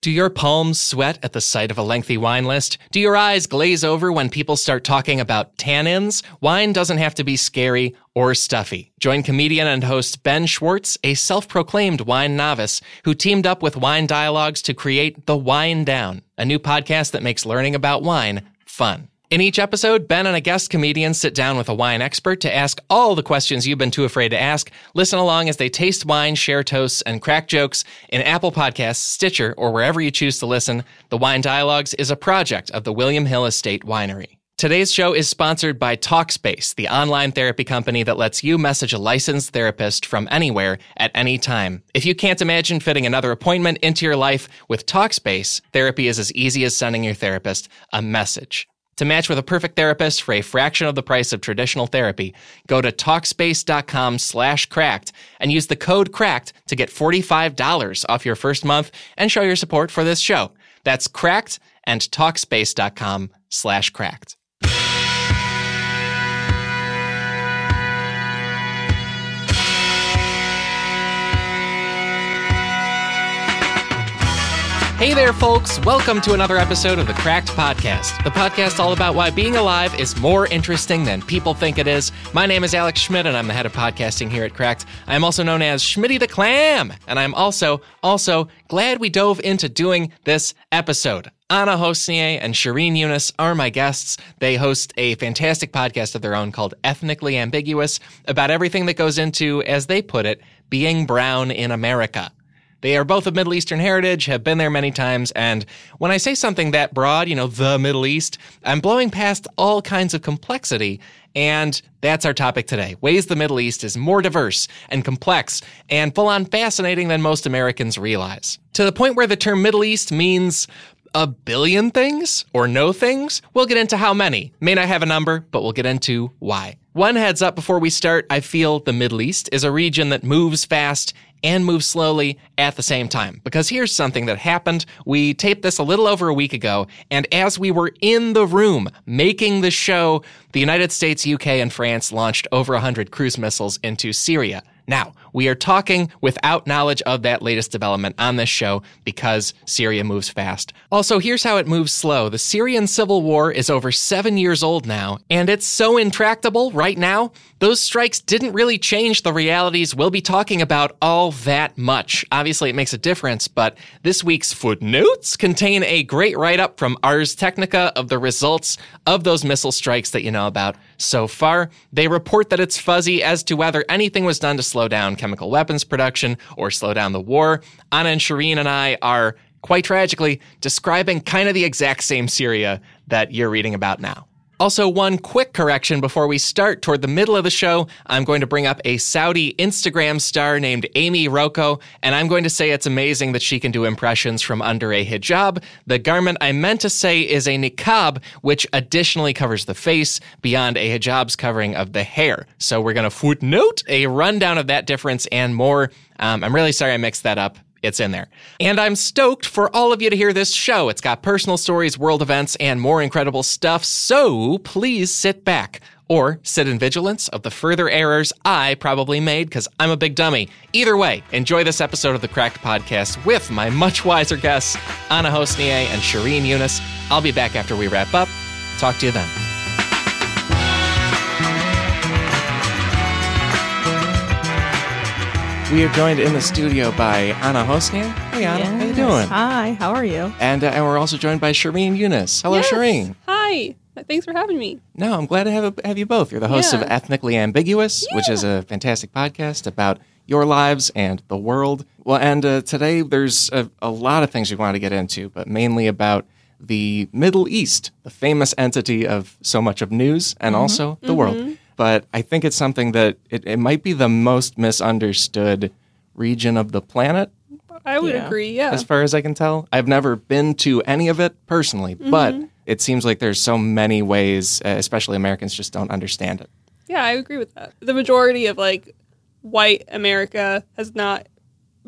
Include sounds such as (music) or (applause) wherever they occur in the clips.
Do your palms sweat at the sight of a lengthy wine list? Do your eyes glaze over when people start talking about tannins? Wine doesn't have to be scary or stuffy. Join comedian and host Ben Schwartz, a self proclaimed wine novice who teamed up with Wine Dialogues to create The Wine Down, a new podcast that makes learning about wine fun. In each episode, Ben and a guest comedian sit down with a wine expert to ask all the questions you've been too afraid to ask. Listen along as they taste wine, share toasts, and crack jokes in Apple Podcasts, Stitcher, or wherever you choose to listen. The Wine Dialogues is a project of the William Hill Estate Winery. Today's show is sponsored by Talkspace, the online therapy company that lets you message a licensed therapist from anywhere at any time. If you can't imagine fitting another appointment into your life with Talkspace, therapy is as easy as sending your therapist a message. To match with a perfect therapist for a fraction of the price of traditional therapy, go to Talkspace.com slash cracked and use the code cracked to get $45 off your first month and show your support for this show. That's cracked and Talkspace.com slash cracked. Hey there, folks. Welcome to another episode of the Cracked Podcast, the podcast all about why being alive is more interesting than people think it is. My name is Alex Schmidt, and I'm the head of podcasting here at Cracked. I am also known as Schmitty the Clam, and I'm also, also glad we dove into doing this episode. Anna Hossnieh and Shereen Younes are my guests. They host a fantastic podcast of their own called Ethnically Ambiguous about everything that goes into, as they put it, being brown in America. They are both of Middle Eastern heritage, have been there many times, and when I say something that broad, you know, the Middle East, I'm blowing past all kinds of complexity, and that's our topic today. Ways the Middle East is more diverse and complex and full on fascinating than most Americans realize. To the point where the term Middle East means a billion things or no things? We'll get into how many. May not have a number, but we'll get into why. One heads up before we start I feel the Middle East is a region that moves fast and move slowly at the same time. Because here's something that happened. We taped this a little over a week ago, and as we were in the room making the show, the United States, UK, and France launched over 100 cruise missiles into Syria. Now, we are talking without knowledge of that latest development on this show because Syria moves fast. Also, here's how it moves slow. The Syrian civil war is over seven years old now, and it's so intractable right now. Those strikes didn't really change the realities we'll be talking about all that much. Obviously, it makes a difference, but this week's footnotes contain a great write up from Ars Technica of the results of those missile strikes that you know about so far. They report that it's fuzzy as to whether anything was done to slow down chemical weapons production or slow down the war. Anna and Shereen and I are, quite tragically, describing kind of the exact same Syria that you're reading about now. Also, one quick correction before we start. Toward the middle of the show, I'm going to bring up a Saudi Instagram star named Amy Roko, and I'm going to say it's amazing that she can do impressions from under a hijab. The garment I meant to say is a niqab, which additionally covers the face beyond a hijab's covering of the hair. So we're going to footnote a rundown of that difference and more. Um, I'm really sorry I mixed that up it's in there. And I'm stoked for all of you to hear this show. It's got personal stories, world events, and more incredible stuff. So please sit back or sit in vigilance of the further errors I probably made because I'm a big dummy. Either way, enjoy this episode of the Cracked Podcast with my much wiser guests, Anna Hossnieh and Shereen Younes. I'll be back after we wrap up. Talk to you then. We are joined in the studio by Anna Hossnieh. Hey Anna, how are you doing? Hi, how are you? And, uh, and we're also joined by Shereen Younes. Hello, Yes. Shereen. Hi. Thanks for having me. No, I'm glad to have have you both. You're the hosts of Ethnically Ambiguous, which is a fantastic podcast about your lives and the world. Well, and uh, today there's a, a lot of things we want to get into, but mainly about the Middle East, the famous entity of so much of news and also the world. But I think it's something that it, it might be the most misunderstood region of the planet I would Yeah. agree. Yeah. as far as I can tell. I've never been to any of it personally, but it seems like there's so many ways, uh, especially Americans just don't understand it. yeah, I agree with that. The majority of like white America has not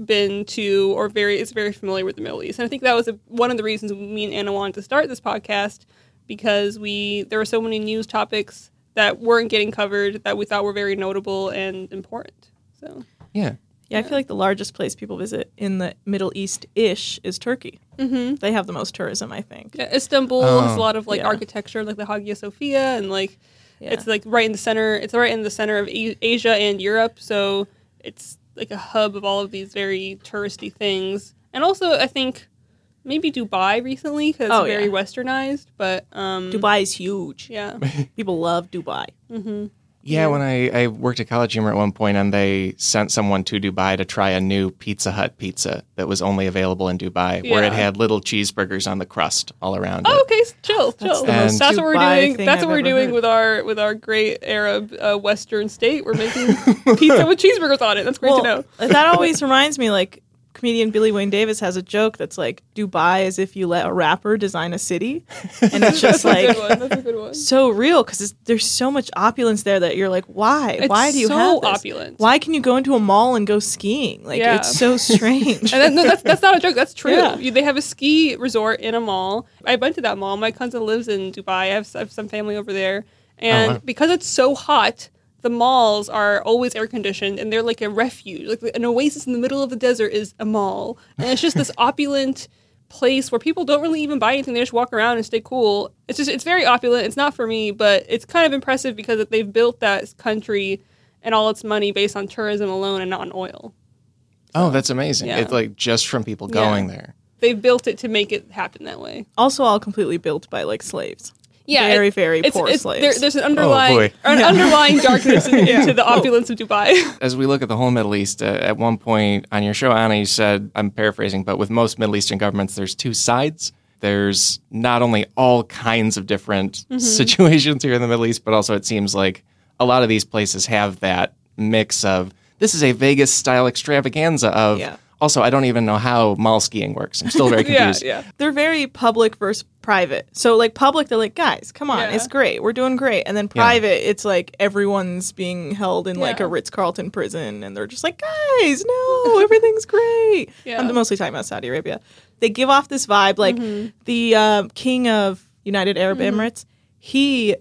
been to or very is very familiar with the Middle East. And I think that was a, one of the reasons me and Anna wanted to start this podcast because we there were so many news topics that weren't getting covered that we thought were very notable and important. So Yeah. Yeah, I feel like the largest place people visit in the Middle East ish is Turkey. Mm-hmm. They have the most tourism, I think. Yeah, Istanbul has a oh. lot of like Yeah. architecture, like the Hagia Sophia, and like Yeah. it's like right in the center. It's right in the center of A- Asia and Europe, so it's like a hub of all of these very touristy things. And also, I think maybe Dubai recently because Oh, it's very yeah. westernized. But um, Dubai is huge. yeah, (laughs) People love Dubai. Yeah, when I, I worked at College Humor at one point, and they sent someone to Dubai to try a new Pizza Hut pizza that was only available in Dubai, where it had little cheeseburgers on the crust all around Oh, it. okay, s- chill, chill. the That's, most what we're doing. That's I've what we're doing heard. with our with our great Arab uh, Western state. We're making (laughs) pizza with cheeseburgers on it. That's great to know. that always reminds me, like comedian Billy Wayne Davis has a joke that's like Dubai as if you let a rapper design a city, and it's just (laughs) That's a like good one. That's a good one. so real because there's so much opulence there that you're like, why? It's why do you so have this? opulent. Why can you go into a mall and go skiing? Like Yeah. it's so strange. (laughs) And that, no, that's that's not a joke. That's true. Yeah. You- They have a ski resort in a mall. I went to that mall. My cousin lives in Dubai. I have, I have some family over there, and oh, wow. because it's so hot, the malls are always air conditioned, and they're like a refuge, like an oasis in the middle of the desert is a mall, and it's just this (laughs) opulent place where people don't really even buy anything. They just walk around and stay cool. It's just it's very opulent. It's not for me, but it's kind of impressive because they've built that country and all its money based on tourism alone and not on oil. Oh, that's amazing. Yeah. It's like just from people Yeah. going there. They've built it to make it happen that way. also, all completely built by like slaves. Yeah, Very, it- very it's, poor it's, slaves. There, there's an underlying boy. an Yeah. underlying (laughs) darkness in, into the opulence of Dubai. (laughs) As we look at the whole Middle East, uh, at one point on your show, Anna, you said, I'm paraphrasing, but with most Middle Eastern governments, there's two sides. There's not only all kinds of different situations here in the Middle East, but also it seems like a lot of these places have that mix of this is a Vegas style extravaganza of Yeah. Also, I don't even know how mall skiing works. I'm still very (laughs) confused. yeah. They're very public versus private. So like public, they're like, guys, come on, Yeah. it's great, we're doing great. And then private, it's like everyone's being held in like a Ritz Carlton prison, and they're just like, guys, no, (laughs) everything's great. Yeah. I'm mostly talking about Saudi Arabia. They give off this vibe, like Mm-hmm. the uh, king of United Arab Emirates. He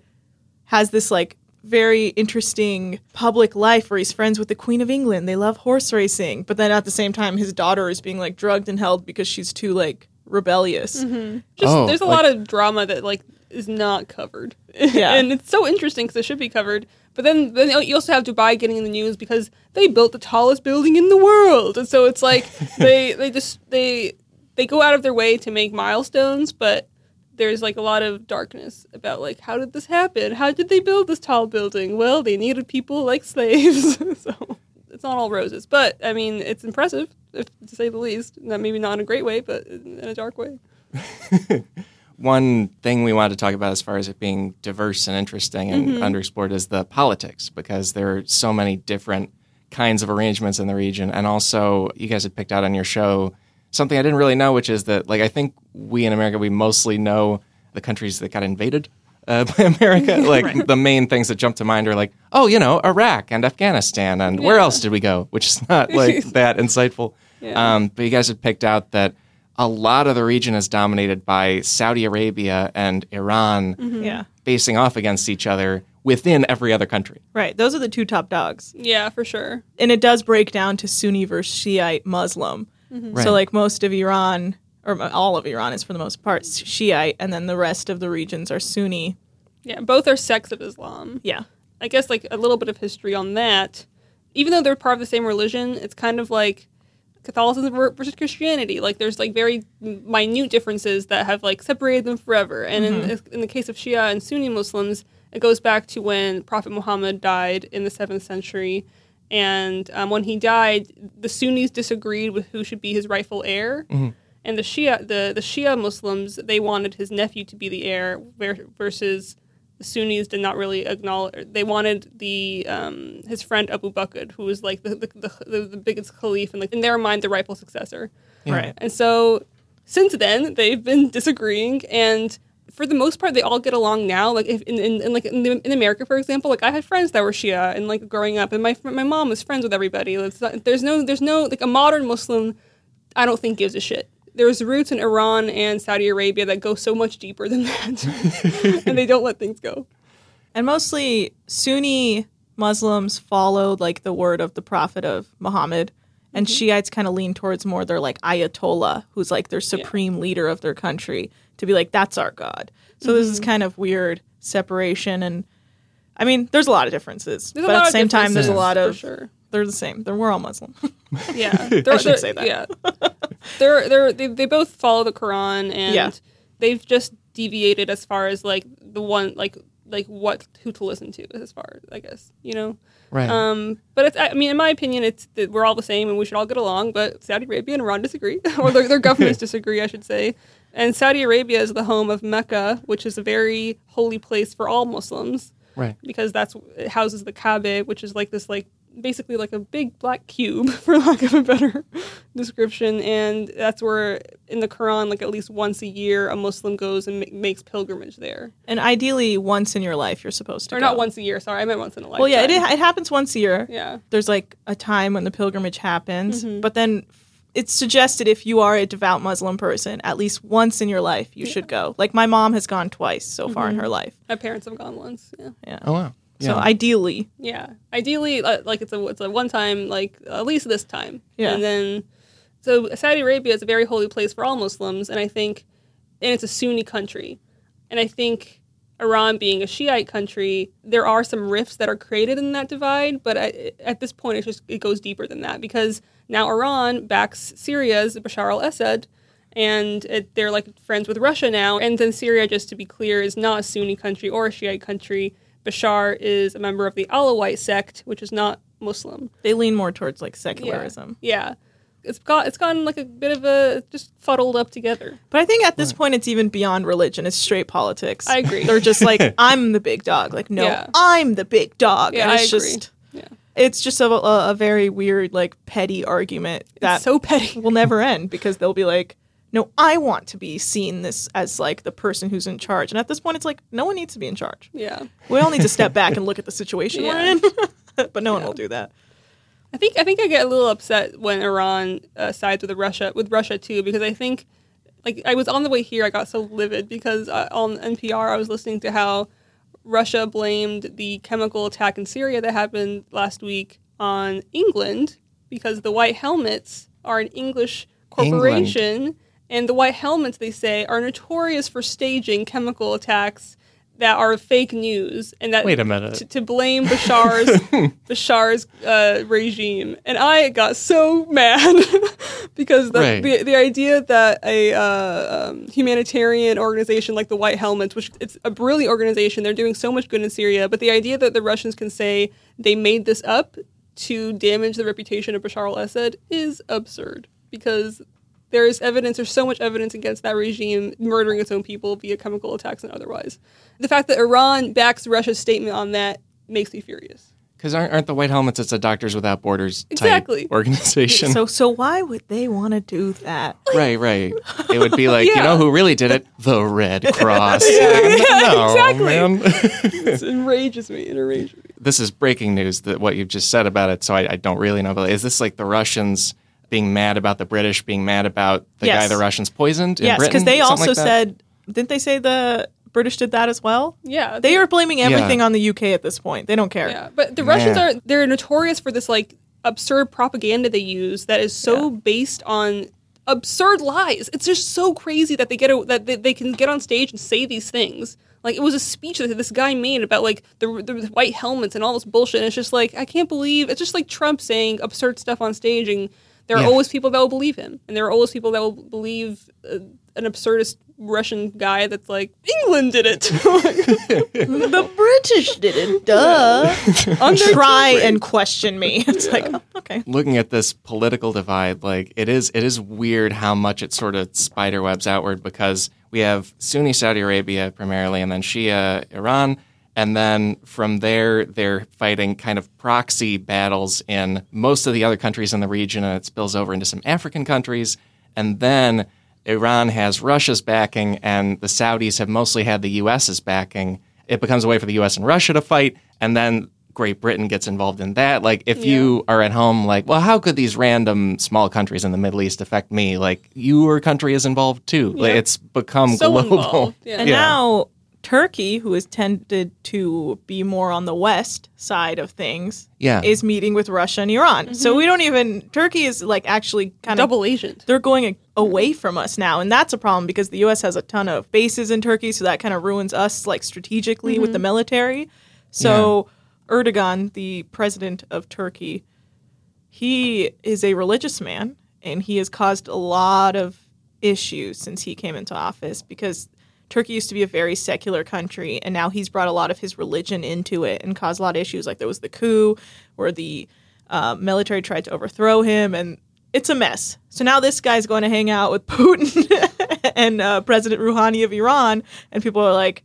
has this like very interesting public life where he's friends with the Queen of England. They love horse racing, but then at the same time, his daughter is being like drugged and held because she's too like rebellious. Mm-hmm. Just Oh, there's a like- lot of drama that like is not covered. (laughs) Yeah. and it's so interesting because it should be covered. But then, then you also have Dubai getting in the news because they built the tallest building in the world, and so it's like (laughs) they they just they they go out of their way to make milestones, but there's like a lot of darkness about like how did this happen? How did they build this tall building? Well, they needed people like slaves, (laughs) so it's not all roses. But I mean, it's impressive if, to say the least. Not maybe not in a great way, but in a dark way. (laughs) one thing we wanted to talk about as far as it being diverse and interesting and Mm-hmm. underexplored is the politics because there are so many different kinds of arrangements in the region and also you guys had picked out on your show something i didn't really know which is that like i think we in america we mostly know the countries that got invaded uh, (laughs) by america (laughs) like the main things that jump to mind are like oh you know iraq and afghanistan and where else did we go which is not like (laughs) that insightful Yeah. um, but you guys had picked out that a lot of the region is dominated by Saudi Arabia and Iran Yeah. Mm-hmm. facing off against each other within every other country. Right. Those are the two top dogs. Yeah, for sure. And it does break down to Sunni versus Shiite Muslim. Mm-hmm. Right. So, like, most of Iran, or all of Iran is for the most part Shiite, and then the rest of the regions are Sunni. Yeah, both are sects of Islam. Yeah. I guess like a little bit of history on that. Even though they're part of the same religion, it's kind of like Catholicism versus Christianity. Like there's like very minute differences that have like separated them forever. And in, mm-hmm. in the case of Shia and Sunni Muslims, it goes back to when Prophet Muhammad died in the seventh century. And um, when he died, the Sunnis disagreed with who should be his rightful heir. And the Shia, the, the Shia Muslims, they wanted his nephew to be the heir ver- versus the Sunnis did not really acknowledge. They wanted the um, his friend Abu Bakr, who was like the the, the, the, the biggest caliph and like in their mind the rightful successor. Right. And so since then they've been disagreeing, and for the most part they all get along now. Like if in, in, in like in, the, in America, for example, like I had friends that were Shia and like growing up, and my my mom was friends with everybody. Not, there's no there's no like a modern Muslim. I don't think gives a shit. There's roots in Iran and Saudi Arabia that go so much deeper than that, (laughs) and they don't let things go. And mostly Sunni Muslims follow like the word of the Prophet of Muhammad, and mm-hmm. Shiites kind of lean towards more their like Ayatollah, who's like their supreme leader of their country, to be like that's our god. So this Mm-hmm. is kind of weird separation, and I mean, there's a lot of differences, There's but at the same time, there's a lot of sure. they're the same. They're we're all Muslim. (laughs) Yeah, they're, should they're- say that. Yeah, (laughs) they're they're they, they both follow the Quran, and Yeah. they've just deviated as far as like the one like like what who to listen to as far I guess you know. Right. Um, but it's I mean in my opinion it's that we're all the same and we should all get along. But Saudi Arabia and Iran disagree, (laughs) or their, their governments disagree, I should say. And Saudi Arabia is the home of Mecca, which is a very holy place for all Muslims right. because that's it houses the Kaaba, which is like this like basically like a big black cube (laughs) for lack of a better (laughs) description and that's where in the Quran like at least once a year a Muslim goes and ma- makes pilgrimage there. and ideally, once in your life, you're supposed to. Or go. not once a year, sorry, I meant once in a lifetime. Well, yeah, it, it happens once a year. Yeah. There's like a time when the pilgrimage happens, Mm-hmm. but then it's suggested if you are a devout Muslim person, at least once in your life, you should go. Like my mom has gone twice so far in Mm-hmm. her life. My parents have gone once. Yeah. Oh wow. So ideally, Yeah. Ideally, uh, like it's a it's a one time, like at least this time. Yeah. And then, so Saudi Arabia is a very holy place for all Muslims, and I think, and it's a Sunni country, and I think Iran being a Shiite country, there are some rifts that are created in that divide, but I, at this point, it just it goes deeper than that because now Iran backs Syria's Bashar al-Assad. And it, they're like friends with Russia now. And then Syria, just to be clear, is not a Sunni country or a Shiite country. Bashar is a member of the Alawite sect, which is not Muslim. they lean more towards like secularism. Yeah. It's got it's gotten like a bit of a just fuddled up together. But I think at this point, it's even beyond religion. It's straight politics. I agree. They're just like, (laughs) I'm the big dog. Like, no, Yeah. I'm the big dog. Yeah, and it's I agree. just, Yeah. It's just a, a, a very weird, like, petty argument that It's so petty. (laughs) will never end because they'll be like, no, I want to be seen this as like the person who's in charge. And at this point, it's like, no one needs to be in charge. Yeah. We all need to step back and (laughs) look at the situation Yeah. we're in. (laughs) but no one will do that. I think I think I get a little upset when Iran uh, sides with Russia with Russia too because I think like I was on the way here I got so livid because uh, on NPR I was listening to how Russia blamed the chemical attack in Syria that happened last week on England because the White Helmets are an English corporation and the White Helmets they say are notorious for staging chemical attacks that are fake news and that Wait a minute. to, to blame Bashar's (laughs) Bashar's uh, regime, and I got so mad (laughs) because the, Right. the the idea that a uh, um, humanitarian organization like the White Helmets, which it's a brilliant organization, they're doing so much good in Syria, but the idea that the Russians can say they made this up to damage the reputation of Bashar al-Assad is absurd because. There is evidence, there's so much evidence against that regime murdering its own people via chemical attacks and otherwise. The fact that Iran backs Russia's statement on that makes me furious. Because aren't, aren't the White Helmets? It's a Doctors Without Borders type Exactly. organization. So, so why would they want to do that? (laughs) right, right. It would be like, you know who really did it? The Red (laughs) Cross. (laughs) no, exactly. man. it enrages me. It enrages me. this is breaking news that what you've just said about it. So I, I don't really know. But is this like the Russians being mad about the British being mad about the Yes. guy the Russians poisoned? In Yes, Britain? because they also like said, didn't they say the British did that as well? Yeah, They are blaming everything Yeah. on the UK at this point. They don't care. Yeah, but the Russians Man. are they're notorious for this like absurd propaganda they use that is so based on absurd lies. It's just so crazy that they get a, that they, they can get on stage and say these things. Like it was a speech that this guy made about like the, the white helmets and all this bullshit. And it's just like I can't believe it's just like Trump saying absurd stuff on stage, and there are Yeah. always people that will believe him, and there are always people that will believe uh, an absurdist Russian guy that's like England did it. (laughs) The British did it. Duh. Try and question me. (laughs) It's like, oh, okay. looking at this political divide, like it is, it is weird how much it sort of spiderwebs outward because we have Sunni Saudi Arabia primarily, and then Shia Iran, and then from there they're fighting kind of proxy battles in most of the other countries in the region, and it spills over into some African countries, and then Iran has Russia's backing, and the Saudis have mostly had the U.S.'s backing. It becomes a way for the U.S. and Russia to fight, and then Great Britain gets involved in that. Like, if you are at home, like, well, how could these random small countries in the Middle East affect me? Like, your country is involved too. Like, it's become so global. involved. (laughs) Yeah. And Yeah. now Turkey, who has tended to be more on the west side of things, Yeah. is meeting with Russia and Iran. So mm-hmm. we don't even Turkey is like actually kind of Double agent. they're going a- away from us now and that's a problem because the US has a ton of bases in Turkey so that kind of ruins us like strategically with the mm-hmm. military. So Erdogan, the president of Turkey, he is a religious man and he has caused a lot of issues since he came into office because Turkey used to be a very secular country and now he's brought a lot of his religion into it and caused a lot of issues like there was the coup where the uh, military tried to overthrow him and it's a mess. So now this guy's going to hang out with (laughs) Putin and uh, President Rouhani of Iran and people are like,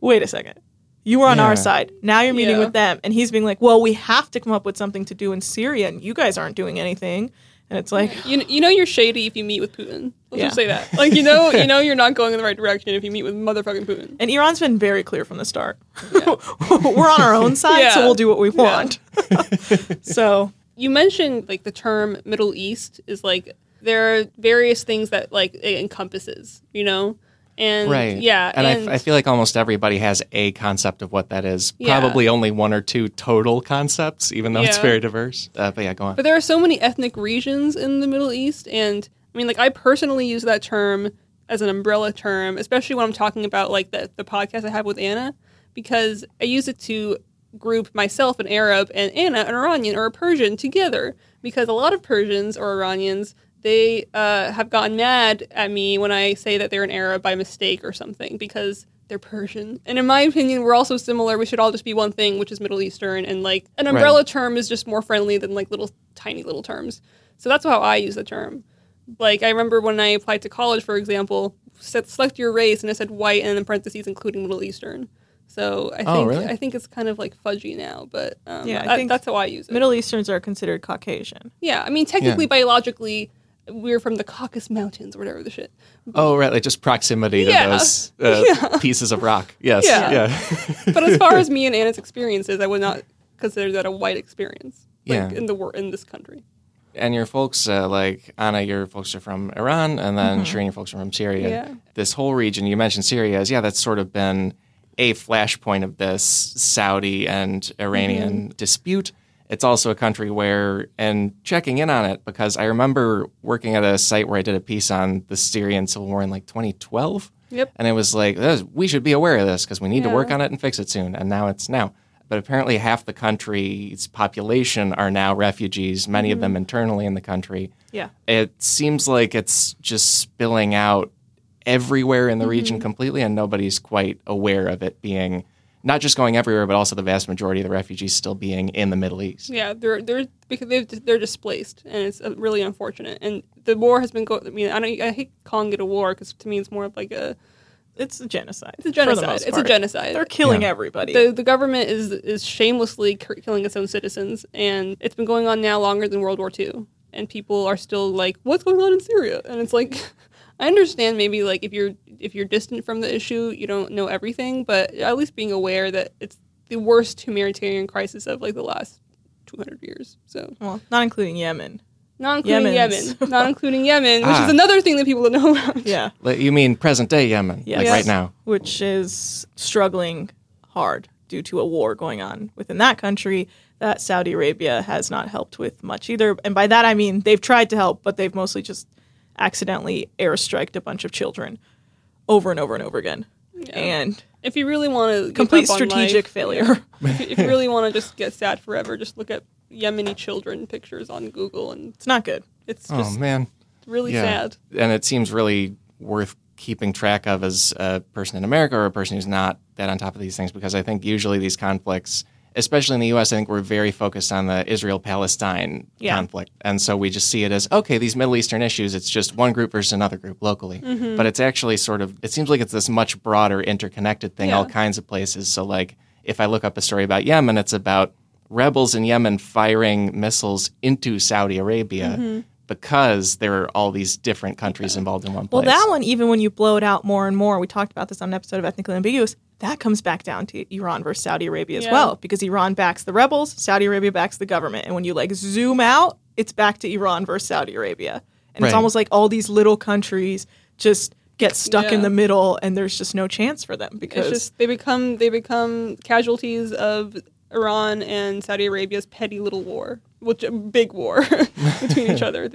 "Wait a second. You were on Yeah. our side. Now you're meeting Yeah. with them." And he's being like, "Well, we have to come up with something to do in Syria and you guys aren't doing anything." And it's like, You, you know you're shady if you meet with Putin. Let's Yeah. just say that. Like you know you (laughs) know you're not going in the right direction if you meet with motherfucking Putin. And Iran's been very clear from the start. (laughs) We're on our own side, so we'll do what we Yeah. want. (laughs) so, You mentioned like the term Middle East is like there are various things that like it encompasses, you know? And Right. yeah, And, I f I feel like almost everybody has a concept of what that is. Yeah. Probably only one or two total concepts, even though it's very diverse. Uh, but yeah, go on. But there are so many ethnic regions in the Middle East, and I mean, like I personally use that term as an umbrella term, especially when I'm talking about like the the podcast I have with Anna, because I use it to group myself an Arab and Anna an Iranian or a Persian together, because a lot of Persians or Iranians they uh, have gotten mad at me when I say that they're an Arab by mistake or something because they're Persian. And in my opinion, we're also similar. We should all just be one thing, which is Middle Eastern. And like an umbrella term is just more friendly than like little tiny little terms. So that's how I use the term. Like I remember when I applied to college, for example, said select your race, and it said white, and in parentheses including Middle Eastern. So I Oh, think really? I think it's kind of like fudgy now, but um, Yeah, I that- think that's how I use it. Middle Easterns are considered Caucasian. yeah, I mean technically biologically, we're from the Caucasus Mountains or whatever the shit. Oh, right. Like just proximity to Yeah. those uh, (laughs) pieces of rock. (laughs) Yes. Yeah. Yeah. (laughs) But as far as me and Anna's experiences, I would not consider that a white experience. Like Yeah. in the wor- in this country. and your folks, uh, like Anna, your folks are from Iran, and then Shereen, your folks are from Syria. Yeah. This whole region, you mentioned Syria, is yeah, that's sort of been a flashpoint of this Saudi and Iranian dispute. It's also a country where, and checking in on it, because I remember working at a site where I did a piece on the Syrian civil war in like 2012. Yep. And it was like, "This- we should be aware of this because we need to work on it and fix it soon. And now it's now. But apparently, half the country's population are now refugees, many of them mm-hmm. internally in the country. Yeah. It seems like it's just spilling out everywhere in the region mm-hmm. completely, and nobody's quite aware of it being not just going everywhere, but also the vast majority of the refugees still being in the Middle East. Yeah, they're they're because they've, they're displaced, and it's uh, really unfortunate. And the war has been going. I mean, I don't. I hate calling it a war because to me it's more of like a It's a genocide. it's a for the genocide. most It's a genocide. They're killing Yeah. everybody. the the government is is shamelessly k- killing its own citizens, and it's been going on now longer than World War II. And people are still like, "What's going on in Syria?" And it's like, (laughs) I understand maybe like if you're if you're distant from the issue, you don't know everything, but at least being aware that it's the worst humanitarian crisis of like the last 200 years. So well, not including Yemen. not including Yemen's- Yemen, (laughs) not including Yemen, which Ah. is another thing that people don't know about. Yeah. Like, You mean present day Yemen, Yes. like Yes. right now? Which is struggling hard due to a war going on within that country that Saudi Arabia has not helped with much either. And by that I mean they've tried to help, but they've mostly just accidentally airstriked a bunch of children over and over and over again. And If you really want to complete strategic failure. if, you- if you really want to just get sad forever, just look at Yemeni children pictures on Google, and It's not good. it's Oh just man. really Yeah. sad. and it seems really worth keeping track of as a person in America or a person who's not that on top of these things because I think usually these conflicts, especially in the U.S., I think we're very focused on the Israel-Palestine Yeah. conflict, and so we just see it as okay, these Middle Eastern issues. It's just one group versus another group locally, mm-hmm. but it's actually sort of. It seems like it's this much broader, interconnected thing, Yeah. all kinds of places. So like, if I look up a story about Yemen, it's about rebels in Yemen firing missiles into Saudi Arabia mm-hmm. Because there are all these different countries involved in one place. Well, that one, even when you blow it out more and more, we talked about this on an episode of Ethnically Ambiguous, that comes back down to Iran versus Saudi Arabia as Yeah. well, because Iran backs the rebels, Saudi Arabia backs the government. And when you like zoom out, it's back to Iran versus Saudi Arabia. And it's almost like all these little countries just get stuck in the middle and there's just no chance for them because It's just they become they become casualties of Iran and Saudi Arabia's petty little war, which a big war (laughs) between each other.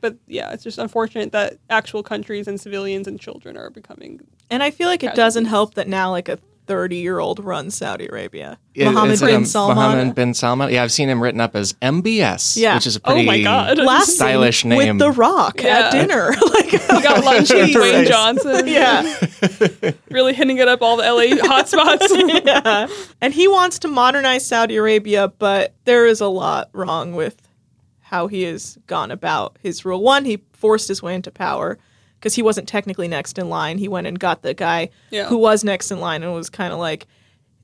But yeah, it's just unfortunate that actual countries and civilians and children are becoming. and I feel like it doesn't help that now like a 30 year old runs Saudi Arabia. It- Mohammed bin um, Salman. Mohammed bin Salman. Yeah, I've seen him written up as MBS, Yeah. which is a Oh pretty my God. Last stylish name. with The Rock Yeah. at dinner. (laughs) like, We got (laughs) lunch with Dwayne Right. Johnson. yeah. (laughs) really hitting it up all the LA hotspots. yeah. And he wants to modernize Saudi Arabia, but there is a lot wrong with how he has gone about his rule. One, he forced his way into power because he wasn't technically next in line. He went and got the guy Yeah. who was next in line and was kind of like,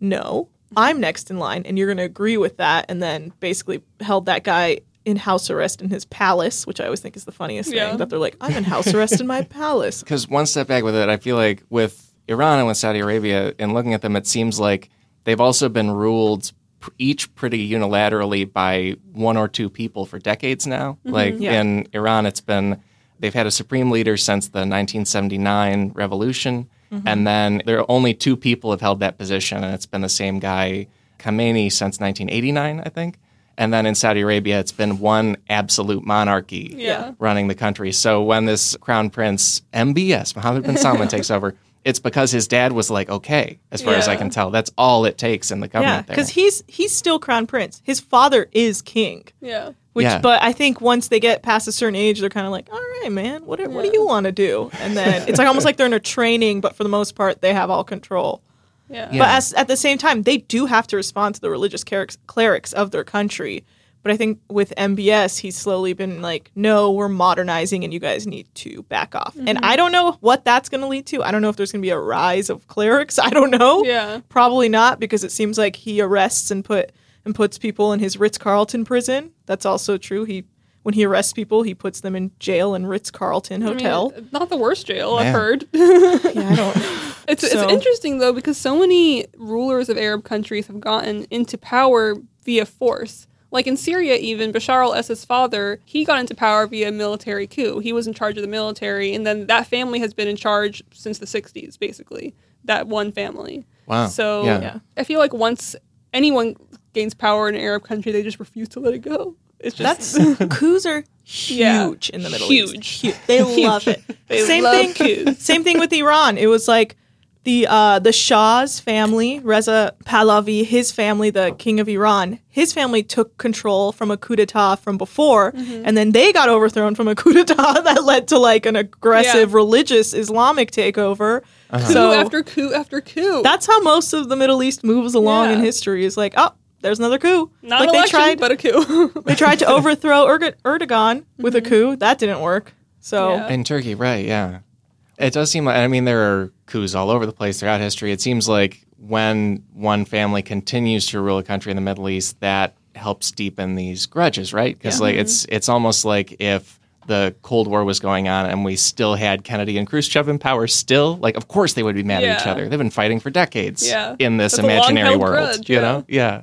no, I'm next in line, and you're going to agree with that. And then basically held that guy in house arrest in his palace, which I always think is the funniest Yeah. thing that they're like, I'm in house arrest in my (laughs) palace. Because one step back with it, I feel like with Iran and with Saudi Arabia, and looking at them, it seems like they've also been ruled each pretty unilaterally by one or two people for decades now. Mm-hmm. Like Yeah. in Iran, it's been they've had a supreme leader since the 1979 revolution, mm-hmm. and then there are only two people have held that position, and it's been the same guy, Khamenei, since 1989, I think. And then in Saudi Arabia, it's been one absolute monarchy Yeah. running the country. So when this crown prince MBS Mohammed bin Salman takes (laughs) over, it's because his dad was like, okay, as far as I can tell, that's all it takes in the government. Yeah, government. because he's he's still crown prince. His father is king. yeah. Which, Yeah. but I think once they get past a certain age, they're kind of like, all right, man, what, what do you want to do? And then (laughs) it's like almost like they're in a training, but for the most part, they have all control. Yeah. Yeah. But as, at the same time, they do have to respond to the religious clerics, clerics of their country. But I think with MBS, he's slowly been like, no, we're modernizing and you guys need to back off. And mm-hmm. I don't know what that's going to lead to. I don't know if there's going to be a rise of clerics. (laughs) I don't know. Yeah. Probably not because it seems like he arrests and put and puts people in his Ritz Carlton prison. That's also true. He when he arrests people, he puts them in jail in Ritz Carlton I mean, Hotel. not the worst jail I've heard. (laughs) yeah, I don't. (laughs) It's, So- it's interesting though because so many rulers of Arab countries have gotten into power via force. Like in Syria, even Bashar al-Assad's father, he got into power via military coup. He was in charge of the military, and then that family has been in charge since the '60s, basically. That one family. Wow. So Yeah. Yeah. I feel like once anyone gains power in an Arab country, they just refuse to let it go. It's just That's (laughs) (laughs) coups are huge Yeah. in the Middle Huge. East. Huge. They (laughs) love it. They same love thing. coups. Same thing with Iran. It was like the uh, the Shah's family, Reza Pahlavi, his family, the king of Iran. His family took control from a coup d'état from before, Mm-hmm. and then they got overthrown from a coup d'état that led to like an aggressive Yeah. religious Islamic takeover. coup So after coup after coup. that's how most of the Middle East moves along in history. Is like, oh, there's another coup. not like an they election, tried, but a coup. (laughs) they tried to (laughs) overthrow Erg- Erdogan with a coup. That didn't work. So Mm-hmm. Yeah. In Turkey, right? Yeah, it does seem like. I mean, there are coups all over the place throughout history. It seems like when one family continues to rule a country in the Middle East, that helps deepen these grudges, right? Because like it's it's almost like if the Cold War was going on and we still had Kennedy and Khrushchev in power, still like of course they would be mad at each other. They've been fighting for decades Yeah. in this That's imaginary world. grudge, you yeah. know? Yeah.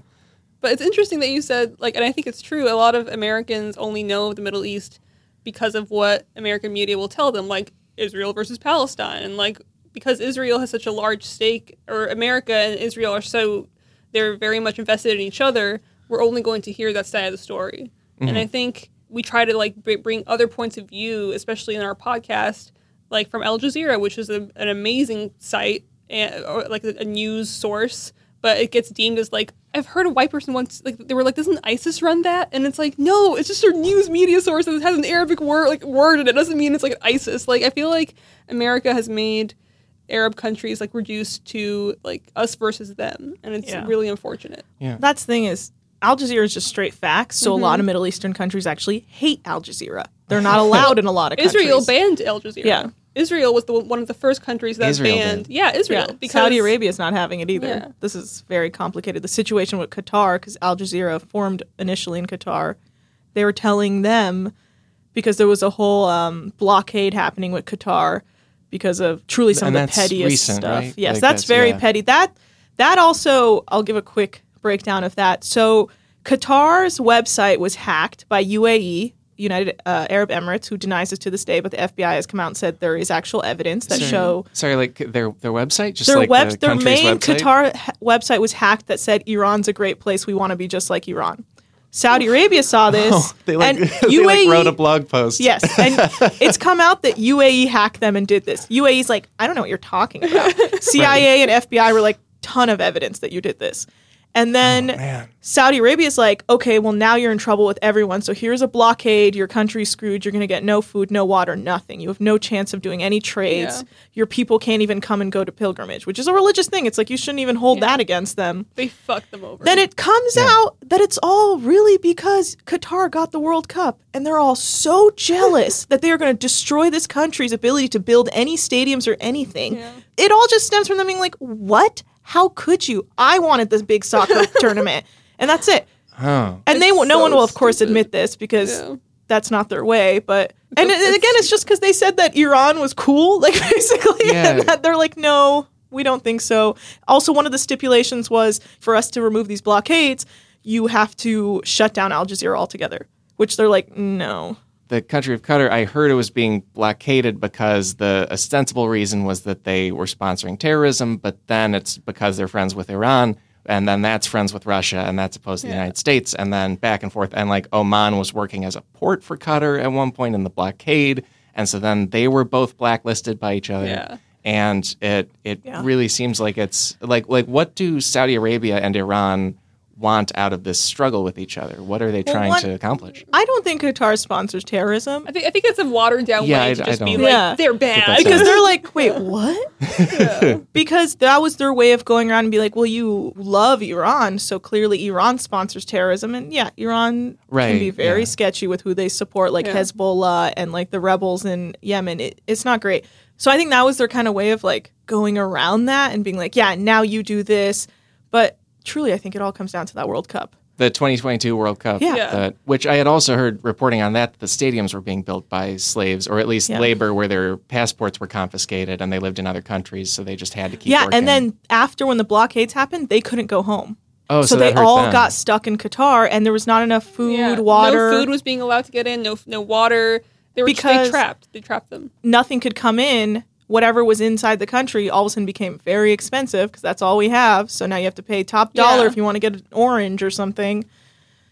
But it's interesting that you said like, and I think it's true. A lot of Americans only know of the Middle East because of what American media will tell them, like Israel versus Palestine, and like because Israel has such a large stake, or America and Israel are so they're very much invested in each other. We're only going to hear that side of the story, and I mm-hmm. think we try to like br- bring other points of view, especially in our podcast, like from Al Jazeera, which is a, an amazing site and or like a news source, but it gets deemed as like I've heard a white person once like they were like, doesn't ISIS run that? And it's like, no, it's just a news media source that has an Arabic word like word in it. Doesn't mean it's like ISIS. Like I feel like America has made Arab countries like reduced to like us versus them, and it's Yeah. really unfortunate. Yeah, that's the thing is Al Jazeera is just straight facts. So a lot Mm-hmm. of Middle Eastern countries actually hate Al Jazeera. They're not allowed in a lot of (laughs) countries. Israel banned Al Jazeera. Yeah. Israel was the one of the first countries that Israel banned. did. Yeah, Israel. Yeah, because Saudi Arabia is not having it either. Yeah. This is very complicated. The situation with Qatar, because Al Jazeera formed initially in Qatar, they were telling them because there was a whole um, blockade happening with Qatar because of truly some And of the pettiest recent, stuff. right? Yes, Like that's, that's- very yeah. petty. That that also, I'll give a quick breakdown of that. So Qatar's website was hacked by UAE. United uh, Arab Emirates, who denies this to this day, but the FBI has come out and said there is actual evidence that show Sorry, like their their website, just their like web, the their main website? Qatar ha- website was hacked that said Iran's a great place. We want to be just like Iran. Saudi Arabia saw (laughs) this, Oh, they like, and (laughs) they UAE like wrote a blog post. Yes, and (laughs) it's come out that UAE hacked them and did this. UAE's like, I don't know what you're talking about. CIA and FBI were like, ton of evidence that you did this. And then Oh, man. Saudi Arabia's like, okay, well now you're in trouble with everyone. So here's a blockade. Your country's screwed. You're going to get no food, no water, nothing. You have no chance of doing any trades. Yeah. Your people can't even come and go to pilgrimage, which is a religious thing. It's like you shouldn't even hold Yeah. that against them. They fucked them over. Then it comes out that it's all really because Qatar got the World Cup and they're all so jealous (laughs) that they are going to destroy this country's ability to build any stadiums or anything. Yeah. It all just stems from them being like, "What? How could you? I wanted this big soccer (laughs) tournament." And that's it. Oh. And they It's will no so one will of course stupid. admit this because Yeah. that's not their way, but and, It's- and again it's just cuz they said that Iran was cool (laughs) like basically Yeah. and that they're like no, we don't think so. Also one of the stipulations was for us to remove these blockades, you have to shut down Al Jazeera altogether, which they're like no. The country of Qatar, I heard it was being blockaded because the ostensible reason was that they were sponsoring terrorism, but then it's because they're friends with Iran, and then that's friends with Russia, and that's opposed to the United States, and then back and forth. And like Oman was working as a port for Qatar at one point in the blockade, and so then they were both blacklisted by each other. Yeah. And it it Yeah. really seems like it's like like what do Saudi Arabia and Iran want out of this struggle with each other? What are they Well, trying one- to accomplish? I don't think Qatar sponsors terrorism I think I think it's a watered down Yeah, way I- to just be like Yeah. they're bad. because they're like, wait, (laughs) what? because that was their way of going around and be like, well, you love Iran, so clearly Iran sponsors terrorism, and yeah, Iran Right, can be very yeah. sketchy with who they support, like Yeah. Hezbollah and like the rebels in Yemen. It, it's not great. So I think that was their kind of way of like going around that and being like, yeah, now you do this, but truly, I think it all comes down to that World Cup. the 2022 World Cup, Yeah. Yeah. that- which I had also heard reporting on that the stadiums were being built by slaves or at least Yeah. labor, where their passports were confiscated and they lived in other countries, so they just had to keep. yeah, working. and then after when the blockades happened, they couldn't go home. oh, so, so, they all them. got stuck in Qatar, and there was not enough food, Yeah. water. No food was being allowed to get in. No no water. They were just, Because- they trapped. They trapped them. nothing could come in. Whatever was inside the country all of a sudden became very expensive because that's all we have. So now you have to pay top dollar Yeah. if you want to get an orange or something.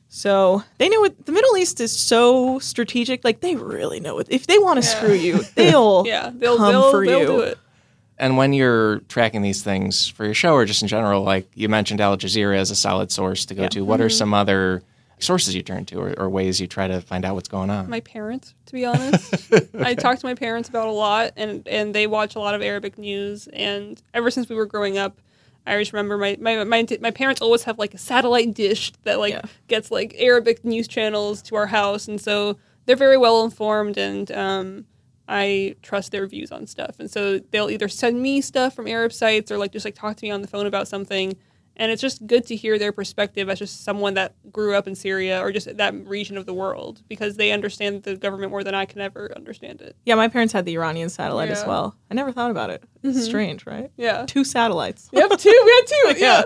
So they know what the Middle East is so strategic. Like they really know it. If they want to Yeah. screw you, (laughs) they'll Yeah, they'll come they'll, for they'll you. do it. And when you're tracking these things for your show or just in general, like you mentioned Al Jazeera as a solid source to go Yeah. to, what are Mm-hmm. some other sources you turn to or, or ways you try to find out what's going on? My parents, to be honest, (laughs) I talk to my parents about a lot, and and they watch a lot of Arabic news. And ever since we were growing up, I always remember my my my, my parents always have like a satellite dish that like Yeah. gets like Arabic news channels to our house, and so they're very well informed, and um, I trust their views on stuff. And so they'll either send me stuff from Arab sites or like just like talk to me on the phone about something. And it's just good to hear their perspective as just someone that grew up in Syria or just that region of the world because they understand the government more than I can ever understand it. Yeah, my parents had the Iranian satellite as well. I never thought about it. It's mm-hmm. strange, right? Yeah. Two satellites. We have two. We have two. (laughs) Yeah.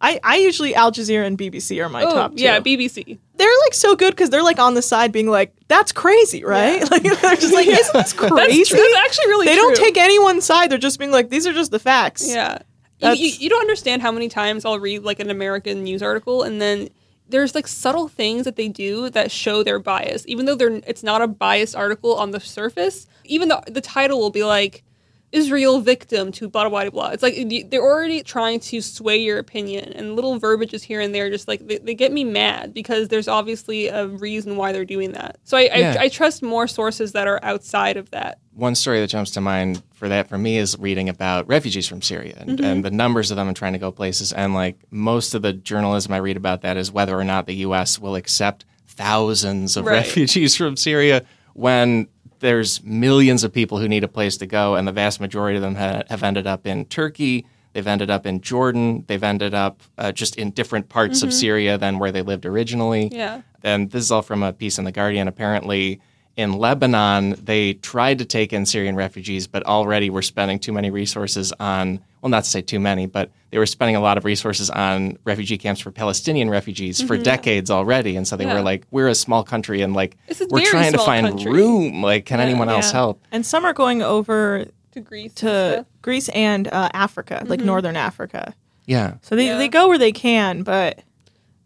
I, I usually Al Jazeera and BBC are my Oh, top two. yeah. BBC. they're like so good because they're like on the side being like, "That's crazy, right?" Yeah. (laughs) Like they're just like, (laughs) "Isn't this crazy?" That's. That's actually really they true. don't take anyone's side. They're just being like, "These are just the facts." Yeah. You, you, you don't understand how many times I'll read like an American news article and then there's like subtle things that they do that show their bias, even though they're it's not a biased article on the surface. Even the the title will be like Israel victim to blah blah blah blah. It's like they're already trying to sway your opinion, and little verbiages here and there just like they, they get me mad because there's obviously a reason why they're doing that. So I, Yeah. I I trust more sources that are outside of that. one story that jumps to mind for that for me is reading about refugees from Syria and, Mm-hmm. and the numbers of them and trying to go places. And like most of the journalism I read about that is whether or not the U.S. will accept thousands of Right. (laughs) refugees from Syria when there's millions of people who need a place to go, and the vast majority of them ha- have ended up in Turkey. They've ended up in Jordan. They've ended up uh, just in different parts of Syria than where they lived originally. Mm-hmm. Yeah. And this is all from a piece in The Guardian. Apparently, in Lebanon, they tried to take in Syrian refugees, but already were spending too many resources on, well, not to say too many, but they were spending a lot of resources on refugee camps for Palestinian refugees for decades already. And so they Mm-hmm. Yeah. were like, we're a small country and like, It's a we're trying to find country. room. Like, can anyone else Yeah. help? And some are going over to Greece. and to stuff. Greece and uh, Africa, like northern Africa. Yeah. So they, Yeah. they go where they can, but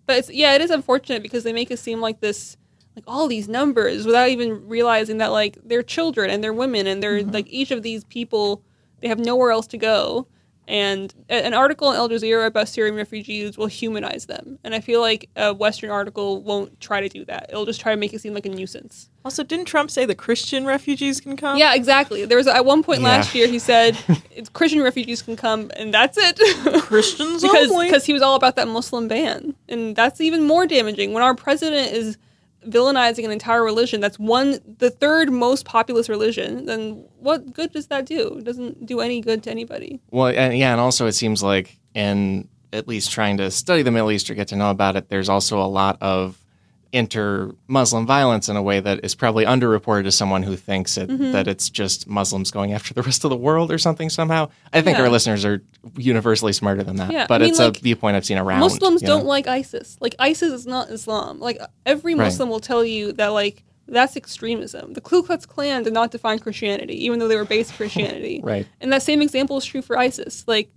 But it's yeah, it is unfortunate because they make it seem like this like all these numbers without even realizing that like they're children and they're women and they're like each of these people they have nowhere else to go. And an article in Al Jazeera about Syrian refugees will humanize them. And I feel like a Western article won't try to do that. It'll just try to make it seem like a nuisance. also didn't Trump say the Christian refugees can come? Yeah, exactly. There was at one point Yeah. last year he said (laughs) it's Christian refugees can come and that's it. Christians (laughs) because only. because he was all about that Muslim ban, and that's even more damaging when our president is villainizing an entire religion that's one the third most populous religion. Then what good does that do? It doesn't do any good to anybody. Well, and yeah, and also it seems like in at least trying to study the Middle East or get to know about it, there's also a lot of inter-Muslim violence in a way that is probably underreported to someone who thinks it, Mm-hmm. that it's just Muslims going after the rest of the world or something somehow. I think Yeah. our listeners are universally smarter than that, Yeah, but I mean, it's like, a viewpoint I've seen around. Muslims don't like ISIS. Like ISIS is not Islam. Like every Right. Muslim will tell you that like that's extremism. The Ku Klux Klan did not define Christianity, even though they were based Christianity. (laughs) Right. And that same example is true for ISIS. Like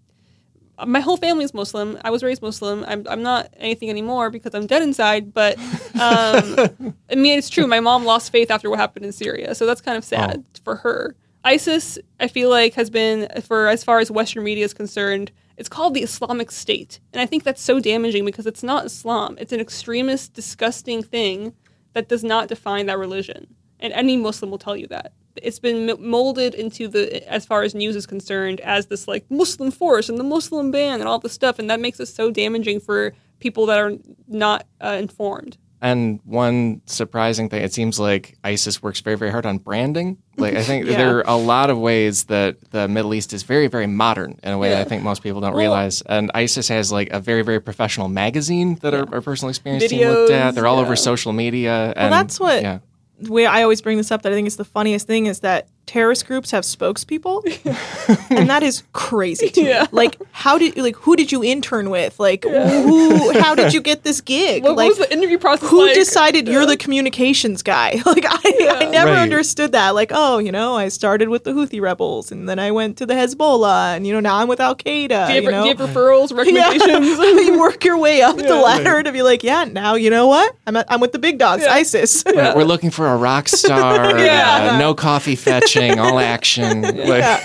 my whole family is Muslim. I was raised Muslim. I'm, I'm not anything anymore because I'm dead inside. But um, (laughs) I mean, it's true. My mom lost faith after what happened in Syria, so that's kind of sad for her. ISIS, I feel like, has been for as far as Western media is concerned. It's called the Islamic State, and I think that's so damaging because it's not Islam. It's an extremist, disgusting thing that does not define that religion, and any Muslim will tell you that it's been molded into the as far as news is concerned as this like muslim force and the muslim ban and all this stuff and that makes it so damaging for people that are not uh, informed And one surprising thing, it seems like ISIS works very, very hard on branding. Like I think (laughs) Yeah. there are a lot of ways that the Middle East is very, very modern in a way that I think most people don't Well- realize. And ISIS has like a very, very professional magazine that our, our personal experience team looked at. They're all over social media. Well, and, that's what Yeah. The way I always bring this up that I think is the funniest thing is that terrorist groups have spokespeople, (laughs) and that is crazy to Yeah. me. Like, how did like who did you intern with? Like, who? How did you get this gig? what, what was the interview process who like? decided you're the communications guy? (laughs) Like I, I never Right. understood that. Like, oh, you know, I started with the Houthi rebels and then I went to the Hezbollah and you know now I'm with Al Qaeda. do you, You, know? do you have referrals (laughs) recommendations you work your way up the ladder to be like, yeah, now you know what? I'm at, I'm with the big dogs, ISIS. We're- We're looking for a rock star. Yeah. uh, no coffee fetching, all action. (laughs) Like,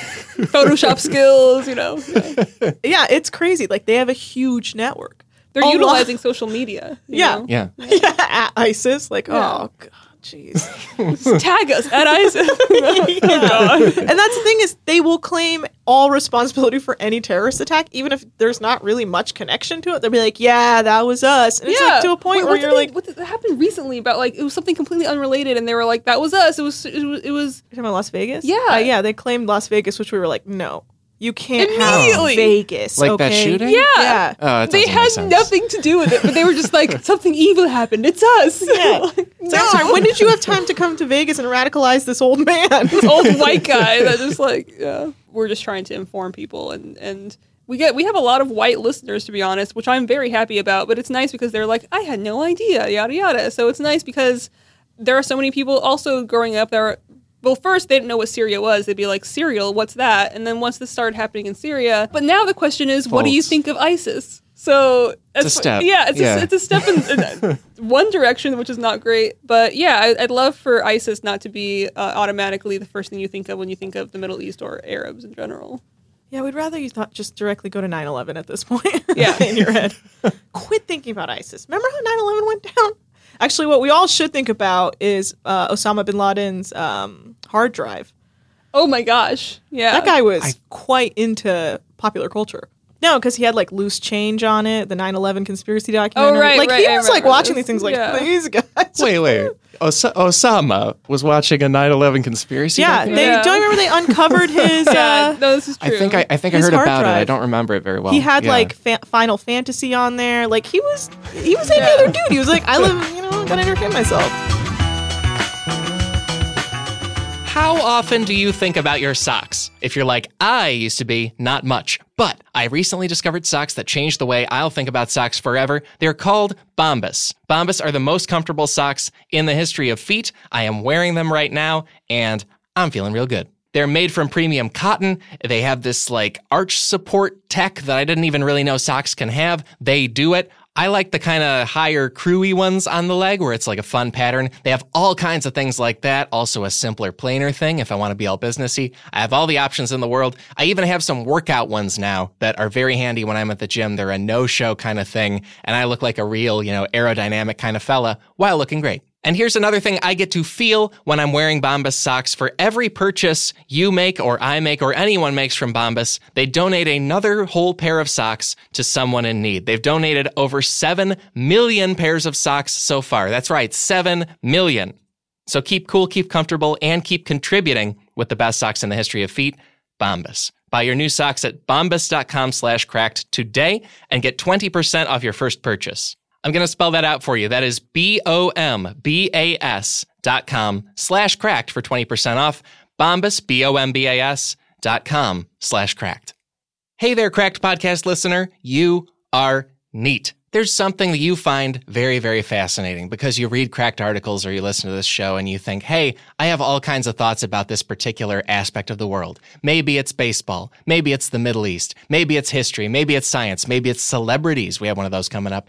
photoshop skills you know Yeah. (laughs) yeah, it's crazy. Like they have a huge network. they're A lot- utilizing social media you Yeah. know? yeah. (laughs) yeah, at ISIS. Like, Yeah. oh god, jeez. (laughs) tag us at isis (laughs) Yeah. And that's the thing is they will claim all responsibility for any terrorist attack, even if there's not really much connection to it. They'll be like, yeah, that was us. And it's like to a point Wait, where what you're did like, what did, that happened recently about like it was something completely unrelated and they were like that was us it was it was, it was You're talking about Las Vegas? Yeah. Uh, yeah, they claimed Las Vegas, which we were like, no, you can't have Immediately. Vegas. Like that okay? shooting? yeah, Yeah. Oh, that they doesn't make had sense. nothing to do with it but they were just like (laughs) something evil happened it's us Yeah. (laughs) Like, So I'm sorry, when did you have time to come to Vegas and radicalize this old man? this old white guy that (laughs) just like yeah we're just trying to inform people and and we get we have a lot of white listeners to be honest which i'm very happy about but it's nice because they're like i had no idea yada yada so it's nice because there are so many people also growing up that are well first they didn't know what syria was they'd be like cereal what's that and then once this started happening in syria but now the question is what do you think of isis so It's a step. yeah it's, Yeah. A, it's a step in, in (laughs) one direction which is not great but yeah I, i'd love for isis not to be uh, automatically the first thing you think of when you think of the middle east or arabs in general yeah, we'd rather you thought just directly go to 9-11 at this point. Yeah. (laughs) in your head. Quit thinking about ISIS. Remember how 9-11 went down? Actually, what we all should think about is uh, Osama bin Laden's um, hard drive. oh my gosh yeah That guy was quite into popular culture. No, because he had like loose change on it, the 9/11 conspiracy documentary. Oh, right, like right, he I was like remember watching this. these things, like Yeah. these (laughs) guys. Wait, wait. Os- Osama was watching a 9/11 conspiracy. Yeah, documentary? they Yeah. don't you remember they uncovered (laughs) his. yeah Uh, no this is true. I think I, I think I heard hard about it. I don't remember it very well. he had Yeah. like fa- Final Fantasy on there. Like he was, he was any Yeah. other dude. He was like, I live, you know, gotta entertain myself. How often do you think about your socks? If you're like I used to be, not much. But I recently discovered socks that changed the way I'll think about socks forever. They're called Bombas. Bombas are the most comfortable socks in the history of feet. I am wearing them right now, and I'm feeling real good. They're made from premium cotton. They have this like arch support tech that I didn't even really know socks can have. They do it. I like the kind of higher crewy ones on the leg where it's like a fun pattern. They have all kinds of things like that. Also a simpler, plainer thing if I want to be all businessy. I have all the options in the world. I even have some workout ones now that are very handy when I'm at the gym. They're a no-show kind of thing, and I look like a real, you know, aerodynamic kind of fella while looking great. And here's another thing I get to feel when I'm wearing Bombas socks. For every purchase you make or I make or anyone makes from Bombas, they donate another whole pair of socks to someone in need. They've donated over 7 million pairs of socks so far. That's right, 7 million. So keep cool, keep comfortable, and keep contributing with the best socks in the history of feet, Bombas. Buy your new socks at bombas.com slash cracked today and get 20% off your first purchase. I'm going to spell that out for you. That is B O M B A S dot com slash cracked for 20% off. Bombas, B O M B A S dot com slash cracked. Hey there, Cracked Podcast listener. You are neat. There's something that you find very, very fascinating because you read cracked articles or you listen to this show and you think, hey, I have all kinds of thoughts about this particular aspect of the world. Maybe it's baseball. Maybe it's the Middle East. Maybe it's history. Maybe it's science. Maybe it's celebrities. We have one of those coming up.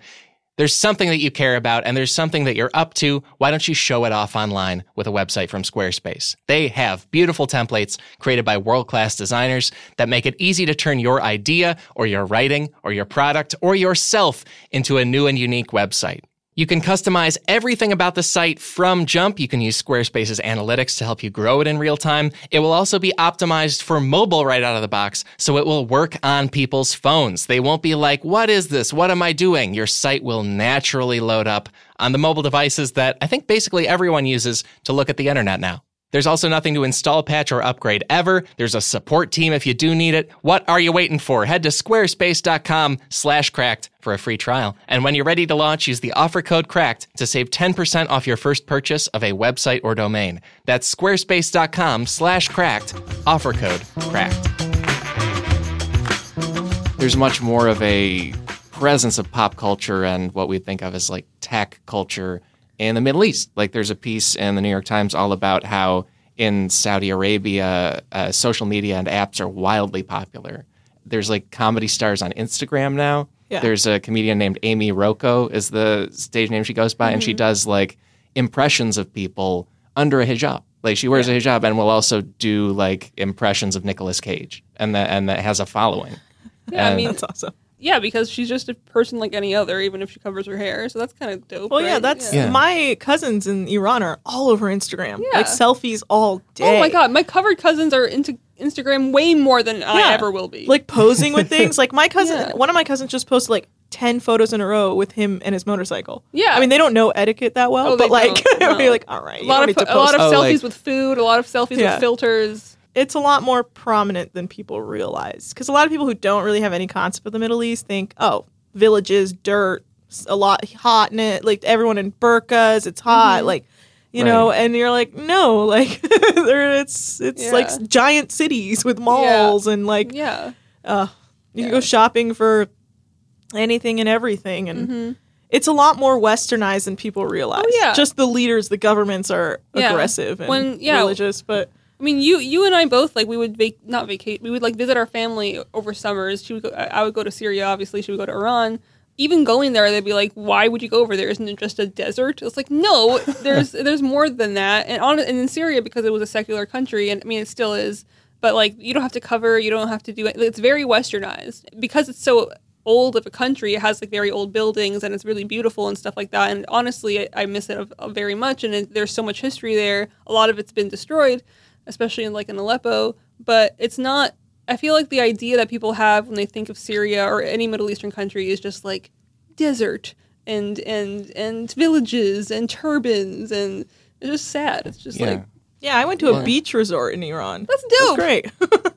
There's something that you care about and there's something that you're up to. Why don't you show it off online with a website from Squarespace? They have beautiful templates created by world class designers that make it easy to turn your idea or your writing or your product or yourself into a new and unique website. You can customize everything about the site from jump. You can use Squarespace's analytics to help you grow it in real time. It will also be optimized for mobile right out of the box, so it will work on people's phones. They won't be like, what is this? What am I doing? Your site will naturally load up on the mobile devices that I think basically everyone uses to look at the internet now. There's also nothing to install, patch, or upgrade ever. There's a support team if you do need it. What are you waiting for? Head to squarespace.com slash cracked for a free trial. And when you're ready to launch, use the offer code cracked to save 10% off your first purchase of a website or domain. That's squarespace.com slash cracked, offer code cracked. There's much more of a presence of pop culture and what we think of as like tech culture in the Middle East. Like there's a piece in the New York Times all about how in Saudi Arabia, uh, social media and apps are wildly popular. There's like comedy stars on Instagram now. Yeah. There's a comedian named Amy Roko is the stage name she goes by, and she does like impressions of people under a hijab. Like she wears a hijab and will also do like impressions of Nicolas Cage, and that and that has a following. (laughs) Yeah, I mean, That's awesome. Yeah, because she's just a person like any other, even if she covers her hair. So that's kind of dope. Well, yeah, right? that's Yeah. my cousins in Iran are all over Instagram. Yeah. Like selfies all day. Oh my god, my covered cousins are into Instagram way more than I ever will be. Like posing with (laughs) things. Like my cousin, Yeah. one of my cousins just posted like 10 photos in a row with him and his motorcycle. Yeah. I mean, they don't know etiquette that well, Oh, but like, don't, (laughs) no. you're like, all right, a lot of need to a lot post. of Oh, selfies like- with food, a lot of selfies Yeah. with filters. It's a lot more prominent than people realize. Because a lot of people who don't really have any concept of the Middle East think, oh, villages, dirt, a lot hot in it. Like everyone in burqas, it's hot. Mm-hmm. Like, you know, and you're like, no, (laughs) like it's it's Yeah. like giant cities with malls and like Yeah. uh, you can go shopping for anything and everything, and it's a lot more westernized than people realize. Mm-hmm. Oh, yeah. just the leaders, the governments are Yeah. aggressive and When- yeah. religious, but I mean, you you and I both like we would vac- not vacate. We would like visit our family over summers. She would go, I would go to Syria, obviously. She would go to Iran. Even going there, they'd be like, "Why would you go over there? Isn't it just a desert?" It's like, no, (laughs) there's there's more than that. And on and in Syria because it was a secular country, and I mean it still is. But like, you don't have to cover. You don't have to do it. It's very westernized because it's so old of a country. It has like very old buildings and it's really beautiful and stuff like that. And honestly, I, I miss it very much. And it, there's so much history there. A lot of it's been destroyed, especially in like in Aleppo. But it's not. I feel like the idea that people have when they think of Syria or any Middle Eastern country is just like desert and and and villages and turbans and it's just sad. It's just Yeah. like yeah, I went to a Well- beach resort in Iran. that's It was dope. great.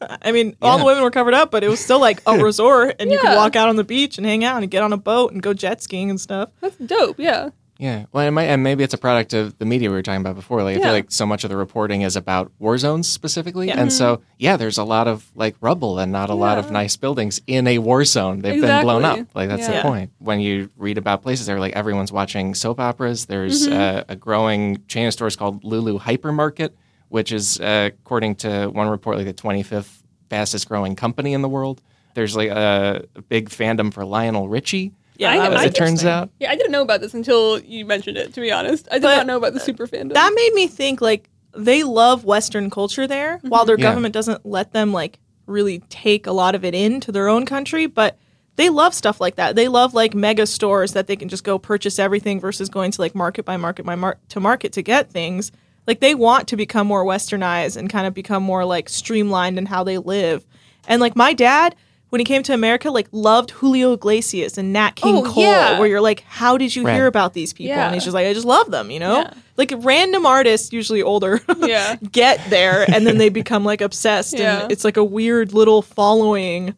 (laughs) I mean, all the women were covered up, but it was still like a (laughs) resort, and you could walk out on the beach and hang out and get on a boat and go jet skiing and stuff. That's dope. Yeah. Yeah, well, it might, and maybe it's a product of the media we were talking about before. Like, I Yeah. feel like so much of the reporting is about war zones specifically, Yeah. and so yeah, there's a lot of like rubble and not a lot of Mm-hmm. Nice buildings in a war zone. They've been blown up. Like that's Yeah. the point. When you read about places, they're like everyone's watching soap operas. There's Mm-hmm. uh, a growing chain of stores called Lulu Hypermarket, which is uh, according to one report like the 25th fastest growing company in the world. There's like a, a big fandom for Lionel Richie. Yeah, I- as I it turns out. Yeah, I didn't know about this until you mentioned it. To be honest, I did But, not know about the super fandom. that made me think like they love Western culture there, mm-hmm. while their Yeah. government doesn't let them like really take a lot of it into their own country. But they love stuff like that. They love like mega stores that they can just go purchase everything versus going to like market by market by mar- to market to get things. Like they want to become more westernized and kind of become more like streamlined in how they live. And like my dad, when he came to America, like loved Julio Iglesias and Nat King Oh, Cole, yeah. where you're like, how did you Right. hear about these people? Yeah. And he's just like, I just love them, you know? Yeah. Like random artists, usually older, (laughs) Yeah. get there and then they become like obsessed. Yeah. And it's like a weird little following,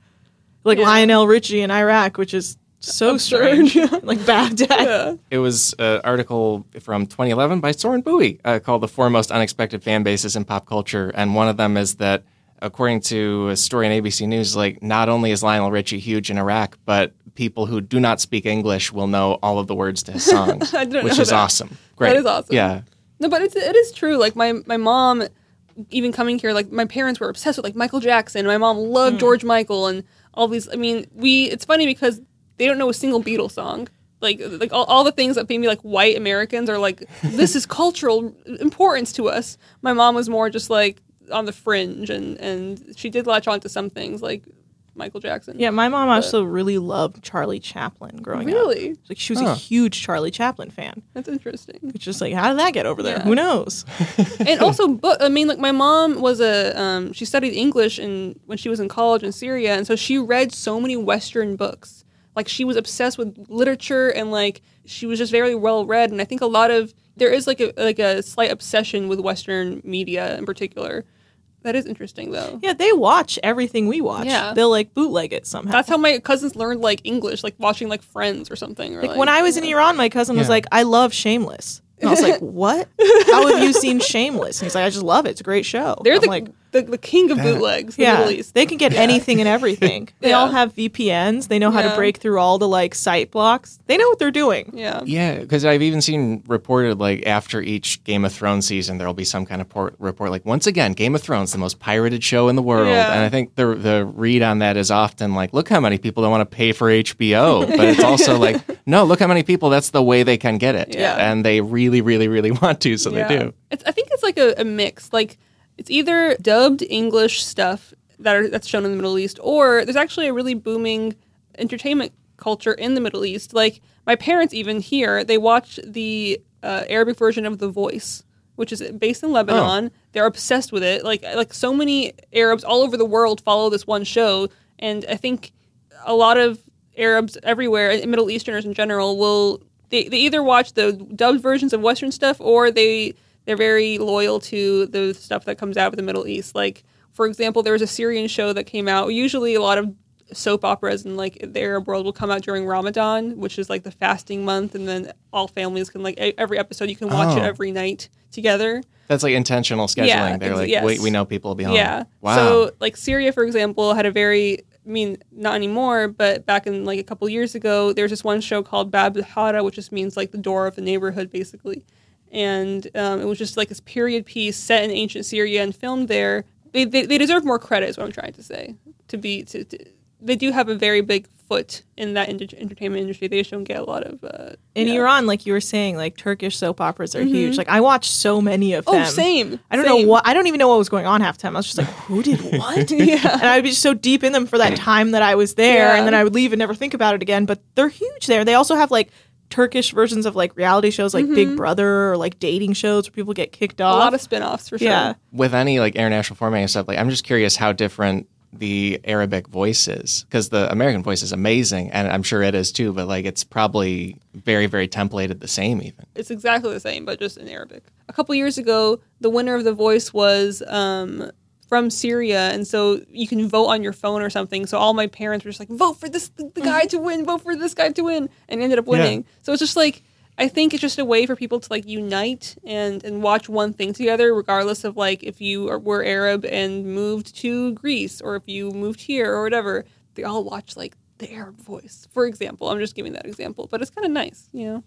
like Yeah. Lionel Richie in Iraq, which is so Absurd. strange. (laughs) (laughs) like Baghdad. yeah. It was an article from 2011 by Soren Bowie uh, called The Four Most Unexpected Fan Bases in Pop Culture. And one of them is that, according to a story in ABC News, like not only is Lionel Richie huge in Iraq, but people who do not speak English will know all of the words to his (laughs) songs, I didn't which know is that. awesome. Great. is awesome. Yeah. No, but it's, it is true. Like my my mom, even coming here, like my parents were obsessed with like Michael Jackson. My mom loved Hmm. George Michael and all these. I mean, we. It's funny because they don't know a single Beatles song. Like like all, all the things that maybe like white Americans are like this is (laughs) cultural importance to us. My mom was more just like on the fringe and and she did latch on to some things like Michael Jackson. Yeah, my mom also really loved Charlie Chaplin growing up. Really? Like she was Huh. a huge Charlie Chaplin fan. That's interesting. It's just like, how did that get over there? Yeah. Who knows? (laughs) and also book i mean like my mom was a um, she studied english in when she was in college in syria and so she read so many western books like she was obsessed with literature and like she was just very well read and i think a lot of there is like a like a slight obsession with western media in particular that is interesting though Yeah, they watch everything we watch. Yeah. They'll like bootleg it somehow. that's how my cousins learned like english like watching like friends or something or, Like when I was in Iran, my cousin was Yeah. like, "I love Shameless," and I was like, (laughs) "What? How have you seen Shameless?" And he's like, "I just love it. It's a great show." they're I'm the, like, the the king of That- bootlegs the "Yeah, middle east they can get anything and everything. (laughs) They Yeah. all have VPNs. They know how to break through all the like site blocks. They know what they're doing." yeah Yeah, because I've even seen reported like after each Game of Thrones season, there will be some kind of port, report like once again, Game of Thrones, the most pirated show in the world. Yeah. And I think the the read on that is often like, look how many people don't want to pay for HBO, (laughs) but it's also like, no, look how many people that's the way they can get it, Yeah. and they really, really, really (laughs) want to, so Yeah. they do. It's, I think it's like a, a mix. Like it's either dubbed English stuff that are that's shown in the Middle East, or there's actually a really booming entertainment culture in the Middle East. Like my parents, even here, they watch the uh, Arabic version of The Voice, which is based in Lebanon. They're obsessed with it. Like like so many Arabs all over the world follow this one show, and I think a lot of Arabs everywhere, and Middle Easterners in general, will they, they either watch the dubbed versions of Western stuff or they they're very loyal to the stuff that comes out of the Middle East. Like for example, there was a Syrian show that came out. Usually, a lot of soap operas in like the Arab world will come out during Ramadan, which is like the fasting month, and then all families can like every episode you can watch it Oh. every night together. That's like intentional scheduling. Yeah, They're like, yes. we, we know people will be home. Yeah. Wow. So like Syria, for example, had a very I mean, not anymore, but back in like a couple years ago, there was this one show called Bab al Hara, which just means like the door of the neighborhood, basically. And um, it was just like this period piece set in ancient Syria and filmed there. They, they, they deserve more credit, is what I'm trying to say. To be, to, to they do have a very big foot in that enter- entertainment industry. They just don't get a lot of. Uh, In. Iran, like you were saying, like Turkish soap operas are huge. Like I watched so many of Oh, them. Oh, same. I don't same. know what I don't even know what was going on half the time. I was just like, who did (laughs) what? (laughs) Yeah. And I would be so deep in them for that time that I was there, Yeah. and then I would leave and never think about it again. But they're huge there. They also have like Turkish versions of like reality shows, like Big Brother, or like dating shows where people get kicked off. A lot of spin offs for sure. yeah, with any like international formatting and stuff, like I'm just curious how different the Arabic voice is because the American voice is amazing, and I'm sure it is too. But like, it's probably very, very templated the same. Even it's exactly the same, but just in Arabic. A couple years ago, the winner of The Voice was um, from Syria, and so you can vote on your phone or something. So all my parents were just like, "Vote for this the, guy to win! Vote for this guy to win!" and ended up winning. So it's just like I think it's just a way for people to like unite and and watch one thing together, regardless of like if you are, were Arab and moved to Greece or if you moved here or whatever. They all watch like the Arab Voice, for example. I'm just giving that example, but it's kind of nice, you know.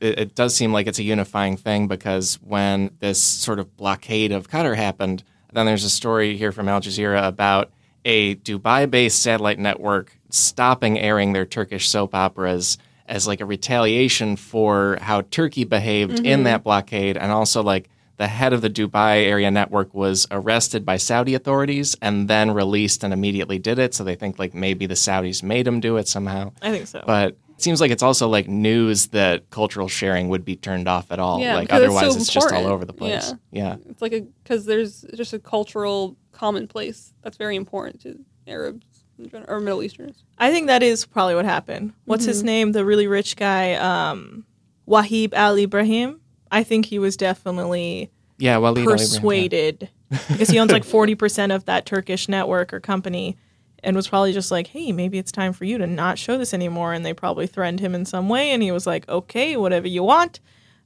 it, it does seem like it's a unifying thing because when this sort of blockade of Qatar happened, then there's a story here from Al Jazeera about a Dubai based satellite network stopping airing their Turkish soap operas as like a retaliation for how Turkey behaved in mm-hmm. that blockade and also like the head of the Dubai area network was arrested by Saudi authorities and then released and immediately did it. So they think like maybe the Saudis made him do it somehow. I think so. But it seems like it's also like news that cultural sharing would be turned off at all. Yeah, like because it's otherwise so it's just all over the place. Yeah. It's like a because there's just a cultural commonplace that's very important to Arabs in general, or Middle Easterners. I think that is probably what happened. What's his name? The really rich guy, um, Wahib Al Ibrahim. I think he was definitely Yeah, well persuaded because he owns like (laughs) 40% of that Turkish network or company and was probably just like, hey, maybe it's time for you to not show this anymore. And they probably threatened him in some way. And he was like, okay, whatever you want.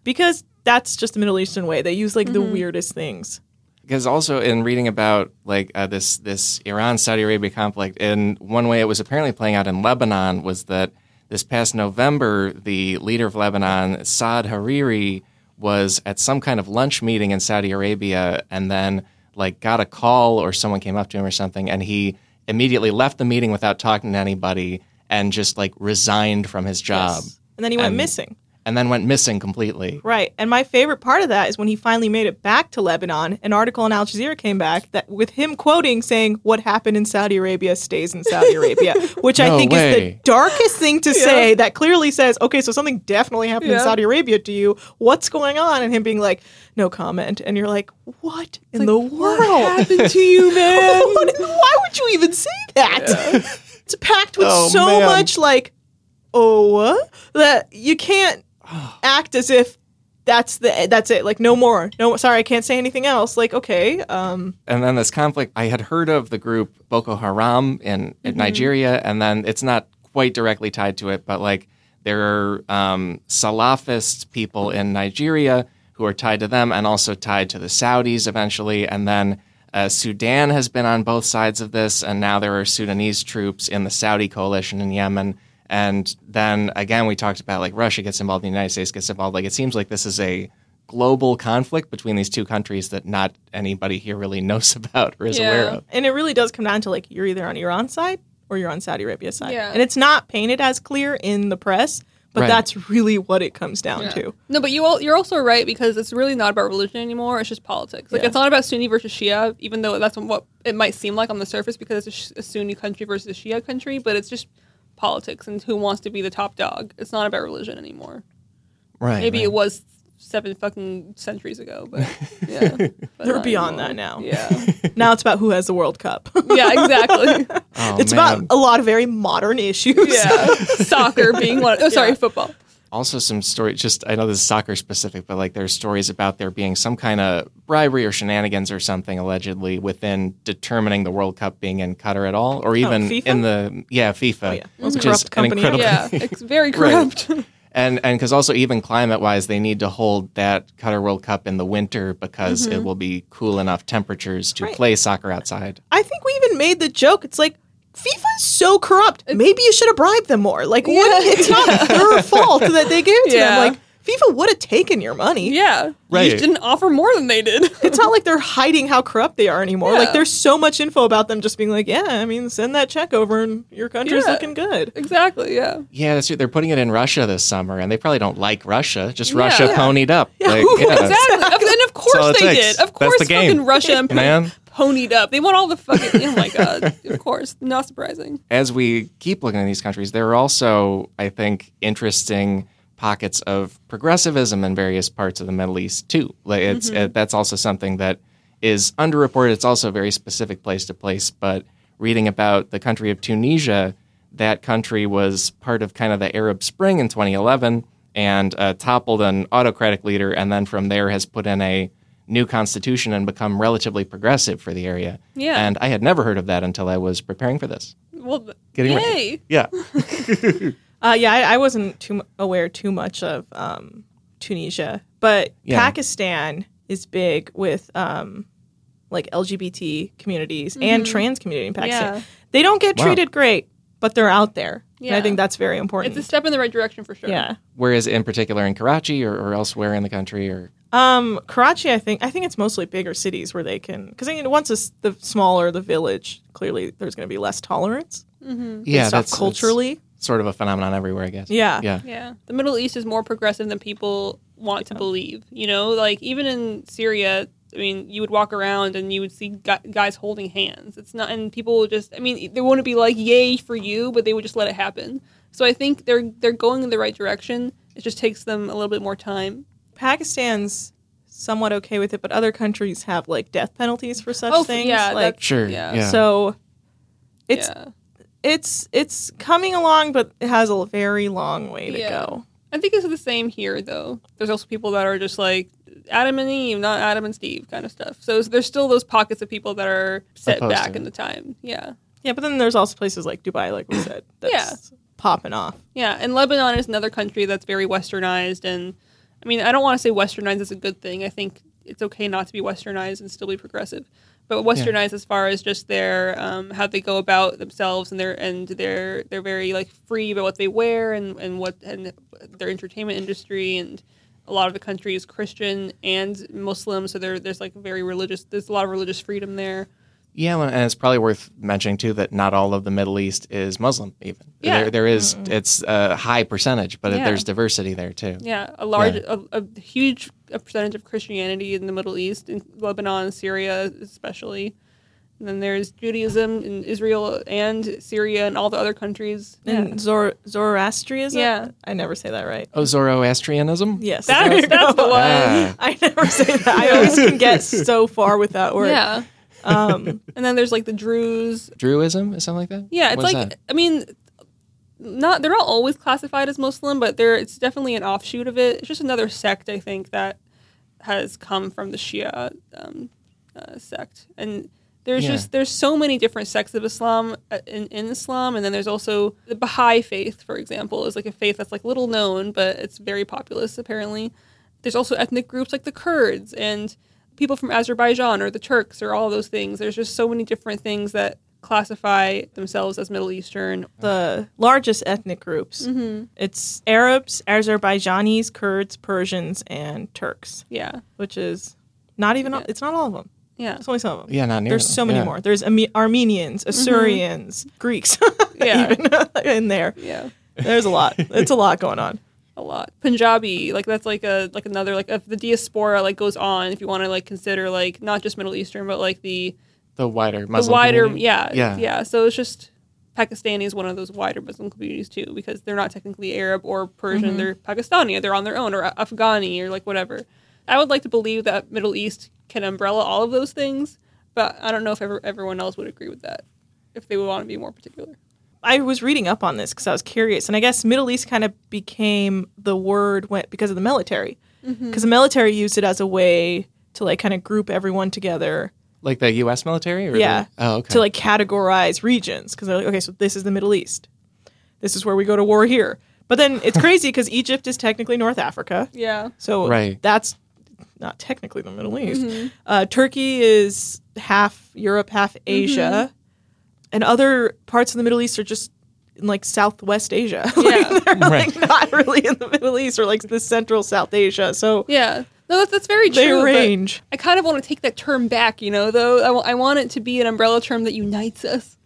Because that's just the Middle Eastern way. They use like the weirdest things. because also in reading about like uh, this this Iran Saudi Arabia conflict, in one way it was apparently playing out in Lebanon was that this past November, the leader of Lebanon, Saad Hariri, was at some kind of lunch meeting in Saudi Arabia, and then like got a call or someone came up to him or something, and he immediately left the meeting without talking to anybody and just like resigned from his job, And then he went And- missing. And then went missing completely. Right. And my favorite part of that is when he finally made it back to Lebanon, an article in Al Jazeera came back that with him quoting saying what happened in Saudi Arabia stays in Saudi (laughs) Arabia, which I No think is the darkest thing to (laughs) say that clearly says, okay, so something definitely happened in Saudi Arabia to you. What's going on? And him being like, no comment. And you're like, what in the world What happened to you, (laughs) man? What- Why would you even say that? It's packed with Oh, so man. much like, oh, what? that you can't act as if that's the that's it. Like no more. No, sorry, I can't say anything else. Like okay, um, and then this conflict i had heard of the group boko haram in, in nigeria and then it's not quite directly tied to it but like there are um, salafist people in nigeria who are tied to them and also tied to the saudis eventually and then uh, sudan has been on both sides of this and now there are sudanese troops in the saudi coalition in yemen and then again we talked about like russia gets involved the united states gets involved like it seems like this is a global conflict between these two countries that not anybody here really (laughs) knows about or is Yeah. aware of. and it really does come down to like you're either on Iran's side or you're on Saudi Arabia's side, Yeah. and it's not painted as clear in the press, but Right. that's really what it comes down Yeah. to. No, but you all, you're also right because it's really not about religion anymore. It's just politics. Like Yeah. it's not about Sunni versus Shia, even though that's what it might seem like on the surface because it's a, a Sunni country versus a Shia country. But it's just politics and who wants to be the top dog. It's not about religion anymore. Right. Maybe right. it was seven fucking centuries ago, but (laughs) yeah, But They're beyond anymore. that now. Yeah, (laughs) Now it's about who has the World Cup. yeah, exactly. (laughs) Oh, it's man. about a lot of very modern issues. Yeah, soccer being one. Oh, sorry, Yeah. football. Also some story. Just I know this is soccer specific, but like there's stories about there being some kind of bribery or shenanigans or something allegedly within determining the World Cup being in Qatar at all, or oh, even Oh, FIFA? in the yeah FIFA, Oh, yeah. Most which corrupt is an company incredible Yeah, (laughs) it's very Right. corrupt. (laughs) and and because also even climate wise, they need to hold that Qatar World Cup in the winter because it mm-hmm. will be cool enough temperatures to Right. play soccer outside. I think we even made the joke. It's like FIFA is so corrupt. Maybe you should have bribed them more. Like, what? It's not (laughs) their fault that they gave it to Yeah. them. Like, FIFA would have taken your money. Yeah, Right. You didn't offer more than they did. It's not like they're hiding how corrupt they are anymore. Yeah. Like, there's so much info about them just being like, yeah, I mean, send that check over and your country's Yeah. looking good. exactly. Yeah. Yeah, that's. They're putting it in Russia this summer, and they probably don't like Russia. Just Yeah. Russia Yeah. ponied up. Like, (laughs) yeah. Exactly. Of- and of course they takes. did. Of course the fucking Russia and (laughs) Man. Ponied up. They want all the fucking oh my god. (laughs) Of course. Not surprising. as we keep looking at these countries, there are also, I think, interesting pockets of progressivism in various parts of the Middle East too. Like it's uh, that's also something that is underreported. It's also a very specific place to place. But reading about the country of Tunisia, that country was part of kind of the Arab Spring in 2011 and uh, toppled an autocratic leader, and then from there has put in a new constitution and become relatively progressive for the area. Yeah. And I had never heard of that until I was preparing for this. Well th- Getting yay. ready. Yeah. (laughs) Uh, yeah, I, I wasn't too aware too much of um, Tunisia, but Yeah. Pakistan is big with um, like LGBT communities and trans community in Pakistan. Mm-hmm. Yeah. They don't get Wow. treated great, but they're out there, and I think that's very important. It's a step in the right direction for sure. yeah. Whereas in particular in Karachi or, or elsewhere in the country or Um, Karachi, I think I think it's mostly bigger cities where they can because you know, once it's the smaller the village, clearly there's going to be less tolerance. Mm-hmm. yeah, stuff that's culturally. it's sort of a phenomenon everywhere, I guess. Yeah. yeah, Yeah. The Middle East is more progressive than people want to believe. You know, like even in Syria, I mean, you would walk around and you would see guys holding hands. It's not, and people would just, I mean, they wouldn't be like, yay for you, but they would just let it happen. So I think they're they're going in the right direction. It just takes them a little bit more time. Pakistan's somewhat okay with it, but other countries have like death penalties for such Oh, things. yeah, like Sure. Yeah. Yeah. so. It's yeah. it's it's coming along, but it has a very long way to Yeah. go. I think it's the same here, though. There's also people that are just like Adam and Eve, not Adam and Steve, kind of stuff. So there's still those pockets of people that are set Opposed back in the time. Yeah. Yeah, but then there's also places like Dubai, like we said, that's popping off. Yeah, and Lebanon is another country that's very westernized. And I mean, I don't want to say westernized is a good thing. I think it's okay not to be westernized and still be progressive. But westernized as far as just their um, how they go about themselves and their and they're they're very like free about what they wear and and what and their entertainment industry and a lot of the country is Christian and Muslim, so there there's like very religious. There's a lot of religious freedom there. Yeah, well, and it's probably worth mentioning too that not all of the Middle East is Muslim. Even Yeah. there, there is it's a high percentage, but Yeah. there's diversity there too. Yeah, a large, A, a huge a percentage of Christianity in the Middle East, in Lebanon, Syria, especially. And then there's Judaism in Israel and Syria and all the other countries. And Zor- Zoroastrianism? Yeah. I never say that right. Oh, Zoroastrianism. Yes. That's- that's go. the one. Ah. I never say that. I always can get so far with that word. Yeah, Um, and then there's like the Druze. Druidism is something like that. Yeah, it's What is like that? I mean, not they're not always classified as Muslim, but they're it's definitely an offshoot of it. It's just another sect I think that has come from the Shia um, uh, sect, and there's Yeah. just there's so many different sects of Islam uh, in, in Islam, and then there's also the Baha'i faith, for example, is like a faith that's like little known, but it's very populous apparently. There's also ethnic groups like the Kurds and people from Azerbaijan or the Turks or all those things. There's just so many different things that classify themselves as Middle Eastern. the largest ethnic groups. Mm-hmm. It's Arabs, Azerbaijanis, Kurds, Persians, and Turks, Yeah, which is not even, all, it's not all of them. Yeah, It's only some of them. Yeah, not near. There's so many yeah. more. There's Arme- Armenians, Assyrians, Greeks, Mm-hmm. (laughs) Yeah. even in there. yeah. There's a lot. It's a lot going on. a lot. Punjabi, like that's like a like another like if the diaspora like goes on. If you want to like consider like not just Middle Eastern, but like the The wider the wider community? yeah Yeah. yeah. So it's just Pakistani is one of those wider Muslim communities too because they're not technically Arab or Persian. They're Pakistani. They're on their own or Afghani or like whatever. I would like to believe that Middle East can umbrella all of those things, but I don't know if ever, everyone else would agree with that. If they would want to be more particular. I was reading up on this because I was curious, and I guess Middle East kind of became the word went because of the military, mm-hmm. because the military used it as a way to like kind of group everyone together Like the U.S. military. Or Yeah. The, oh, okay. to like categorize regions because they're like, okay, so this is the Middle East, this is where we go to war here. But then it's (laughs) crazy because Egypt is technically North Africa, Yeah. so Right. that's not technically the Middle East. Uh, Turkey is half Europe, half Asia, and other parts of the Middle East are just in like Southwest Asia. (laughs) like, Yeah. they're Right. like not really in the Middle East or like the Central South Asia. So Yeah. No, that's, that's very true. but- range. I kind of want to take that term back, you know, though. I wa- I want it to be an umbrella term that unites us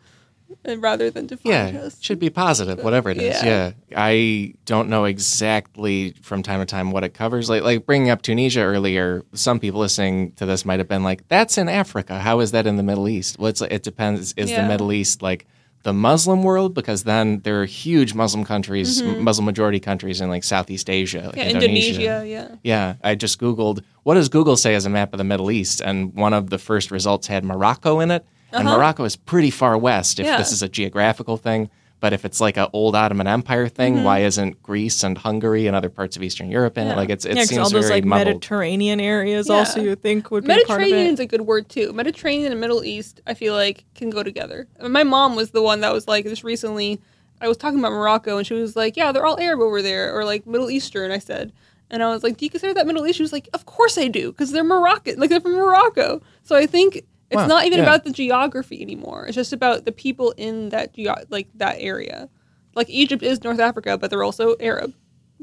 and rather than defines yeah, us. should be positive, whatever it is. Yeah. Yeah. I don't know exactly from time to time what it covers. Like, like bringing up Tunisia earlier, some people listening to this might have been like, "That's in Africa. How is that in the Middle East?" Well, it's it depends. Is Yeah. the Middle East like the Muslim world? Because then there are huge Muslim countries, Muslim majority countries in like Southeast Asia, like Mm-hmm. yeah, Indonesia, yeah. Yeah, I just Googled what does Google say as a map of the Middle East, and one of the first results had Morocco in it. And Morocco is pretty far west if Uh-huh. Yeah. this is a geographical thing. But if it's like an old Ottoman Empire thing, why isn't Greece and Hungary and other parts of Eastern Europe in Mm-hmm. Yeah. it? Like it's it Yeah, 'cause seems all those very like muddled. Mediterranean areas Yeah. also you think would be part of Mediterranean's a good word too. Mediterranean and Middle East, I feel like, can go together. My mom was the one that was like, just recently, I was talking about Morocco, and she was like, "Yeah, they're all Arab over there, or like Middle Eastern." I said, and I was like, "Do you consider that Middle East?" She was like, "Of course I do, because they're Moroccan, like they're from Morocco." So I think it's Wow, not even yeah. about the geography anymore. It's just about the people in that geo- like that area. Like Egypt is North Africa, but they're also Arab.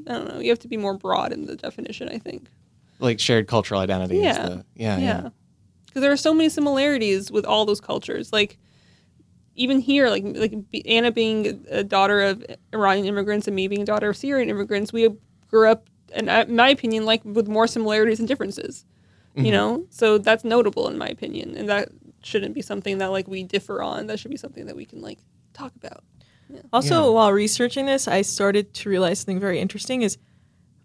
I don't know. You have to be more broad in the definition. I think. Like shared cultural identity. is Yeah. the- yeah. Yeah. Yeah. Because there are so many similarities with all those cultures. Like even here, like like Anna being a daughter of Iranian immigrants and me being a daughter of Syrian immigrants, we grew up, and uh, in my opinion, like with more similarities and differences. You mm-hmm. know, so that's notable in my opinion, and that shouldn't be something that like we differ on. That should be something that we can like talk about. Also, Yeah. while researching this, I started to realize something very interesting is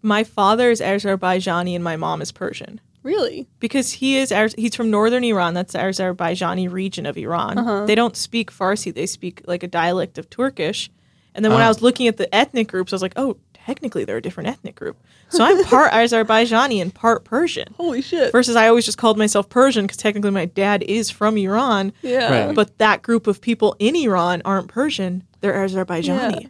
my father is Azerbaijani and my mom is Persian. Really? Because he is Az- he's from northern Iran, that's the Azerbaijani region of Iran. Uh-huh. They don't speak Farsi, they speak like a dialect of Turkish. And then when I Oh. was looking at the ethnic groups, I was like, "Oh, technically they're a different ethnic group." So I'm part (laughs) Azerbaijani and part Persian. Holy shit! Versus I always just called myself Persian because technically my dad is from Iran. yeah. Right. But that group of people in Iran aren't Persian; they're Azerbaijani. Yeah.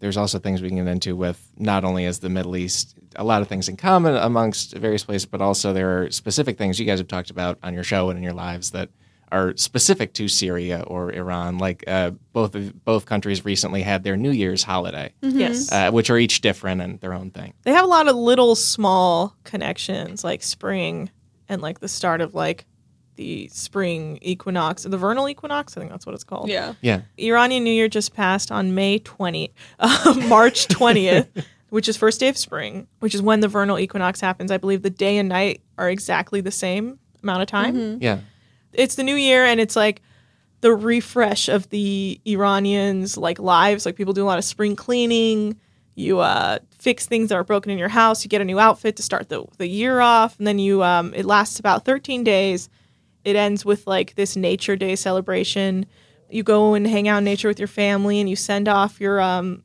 there's also things we can get into with not only as the Middle East, a lot of things in common amongst various places, but also there are specific things you guys have talked about on your show and in your lives that are specific to Syria or Iran. Like uh, both of, both countries recently had their New Year's holiday, Yes. uh, which are each different and their own thing. they have a lot of little small connections like spring and like the start of like the spring equinox the vernal equinox i think that's what it's called yeah. Yeah, iranian new year just passed on may 20 uh, (laughs) march 20th which is first day of spring which is when the vernal equinox happens i believe the day and night are exactly the same amount of time yeah, it's the new year and it's like the refresh of the Iranians like lives. Like people do a lot of spring cleaning. You uh, fix things that are broken in your house. You get a new outfit to start the, the year off, and then you um, it lasts about 13 days. It ends with like this Nature Day celebration. You go and hang out in nature with your family, and you send off your um.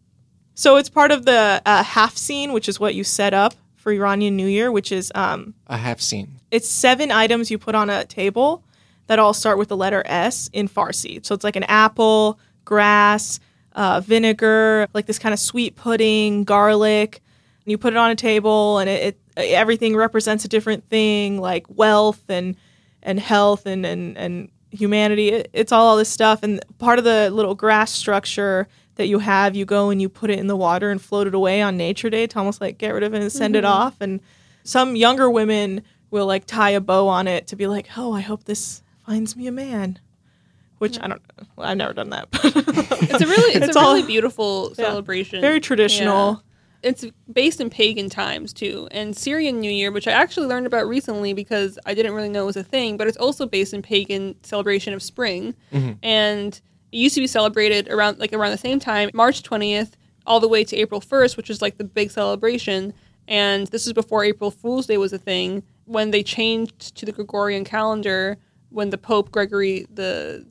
So it's part of the uh, haft-seen, which is what you set up for Iranian New Year, which is um, I have seen. it's seven items you put on a table that all start with the letter S in Farsi. So it's like an apple, grass, uh, vinegar, like this kind of sweet pudding, garlic. And you put it on a table, and it, it everything represents a different thing, like wealth and and health and and and humanity. It, it's all, all this stuff, and part of the little grass structure that you have, you go and you put it in the water and float it away on Nature Day to almost like get rid of it and send it off. And some younger women will like tie a bow on it to be like, oh, I hope this finds me a man. Which I don't know. Well, I've never done that. (laughs) It's a really it's, It's a all- really beautiful celebration. Very traditional. Yeah. It's based in pagan times too, and Syrian New Year, which I actually learned about recently because I didn't really know was a thing, but it's also based in pagan celebration of spring, mm-hmm. and it used to be celebrated around like around the same time, March twentieth, all the way to April first, which is like the big celebration. And this is before April Fool's Day was a thing. When they changed to the Gregorian calendar, when the Pope Gregory the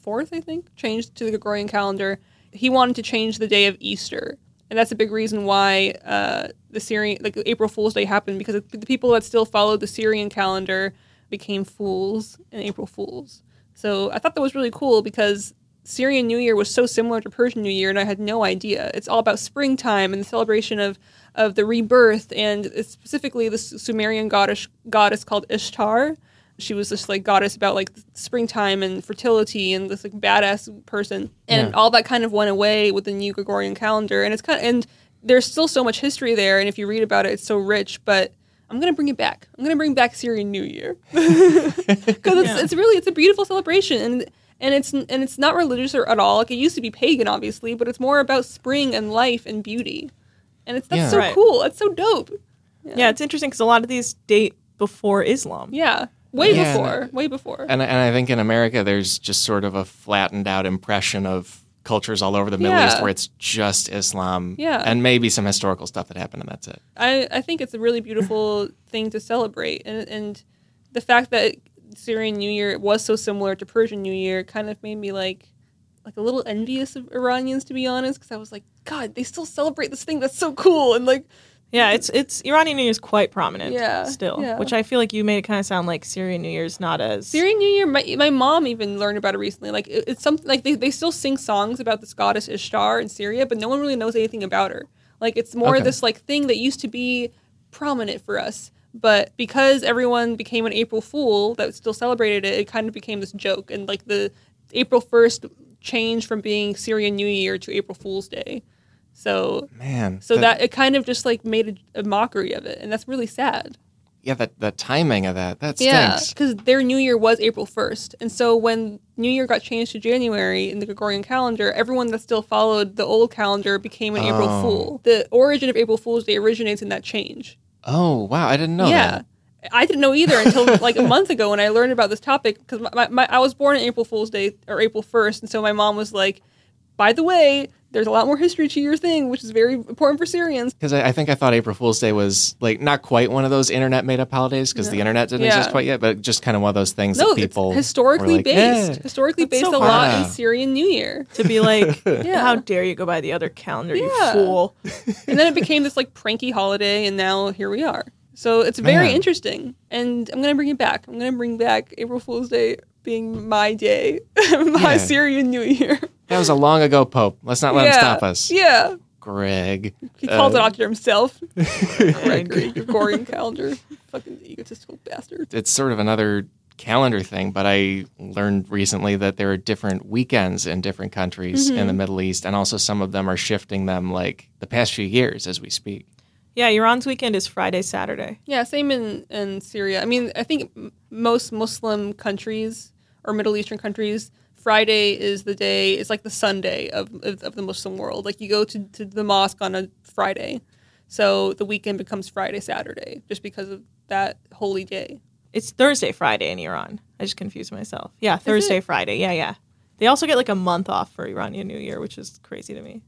fourth, I think, changed to the Gregorian calendar. He wanted to change the day of Easter, and that's a big reason why uh, the Syrian, like April Fool's Day, happened because the people that still followed the Syrian calendar became fools and April Fools. So I thought that was really cool because Syrian New Year was so similar to Persian New Year, and I had no idea. It's all about springtime and the celebration of of the rebirth, and specifically the Sumerian goddess goddess called Ishtar. She was this like goddess about like springtime and fertility, and this like badass person, and Yeah. all that kind of went away with the new Gregorian calendar. And it's kind of and there's still so much history there, and if you read about it, it's so rich. But I'm gonna bring it back. I'm gonna bring back Syrian New Year (laughs) because it's, Yeah. it's really it's a beautiful celebration and and it's and it's not religious or at all. Like it used to be pagan, obviously, but it's more about spring and life and beauty, and it's that's Yeah. so Right. cool. That's so dope. Yeah, it's interesting because a lot of these date before Islam. Yeah, way Yeah. before, way before. And, and I think in America, there's just sort of a flattened out impression of cultures all over the Middle Yeah. East where it's just Islam Yeah. and maybe some historical stuff that happened, and that's it. I, I think it's a really beautiful (laughs) thing to celebrate and and the fact that Syrian New Year was so similar to Persian New Year kind of made me like like a little envious of Iranians to be honest because I was like god they still celebrate this thing that's so cool and like Yeah, it's it's Iranian New Year's quite prominent. Yeah, still, yeah. which I feel like you made it kind of sound like Syrian New Year's not as Syrian New Year, my, my mom even learned about it recently. Like it, it's something like they, they still sing songs about this goddess Ishtar in Syria, but no one really knows anything about her. Like it's more Okay. this like thing that used to be prominent for us, but because everyone became an April Fool that still celebrated it, it kind of became this joke. And like the April first changed from being Syrian New Year to April Fool's Day. So Man. so that it kind of just like made a, a mockery of it, and that's really sad. yeah, that the timing of that that Yeah, stinks. because their New Year was April 1st. And so when New Year got changed to January in the Gregorian calendar, everyone that still followed the old calendar became an April Oh. Fool. The origin of April Fool's Day originates in that change. Oh wow, I didn't know yeah. that. I didn't know either until (laughs) like a month ago when I learned about this topic because my, my, my, I was born on April Fool's Day or April 1st. And so my mom was like, by the way, there's a lot more history to your thing, which is very important for Syrians. Because I, I think I thought April Fool's Day was like not quite one of those internet made up holidays because the internet didn't Yeah. exist quite yet, but just kind of one of those things No, that people it's historically were like, based. "Yeah." Historically based so a lot hard. in Syrian New Year. to be like, (laughs) Yeah. how dare you go by the other calendar, you fool? (laughs) and then it became this like pranky holiday and now here we are so it's very Man. interesting and i'm gonna bring it back i'm gonna bring back april fool's day being my day (laughs) my Yeah. syrian new year That was a long ago Pope. Let's not let yeah him stop us. yeah Greg. he called Uh, it out to himself (laughs) Gregory gregorian calendar fucking egotistical bastard It's sort of another calendar thing, but I learned recently that there are different weekends in different countries in the Mm-hmm. Middle East, and also some of them are shifting them like the past few years as we speak. Yeah, Iran's weekend is Friday, Saturday. yeah same in in syria i mean i think most muslim countries or middle eastern countries friday is the day it's like the sunday of, of, of the muslim world like you go to, to the mosque on a friday so the weekend becomes friday saturday just because of that holy day It's Thursday, Friday in Iran. I just confused myself. Yeah, Thursday, Friday. Yeah, yeah. They also get like a month off for Iranian New Year, which is crazy to me.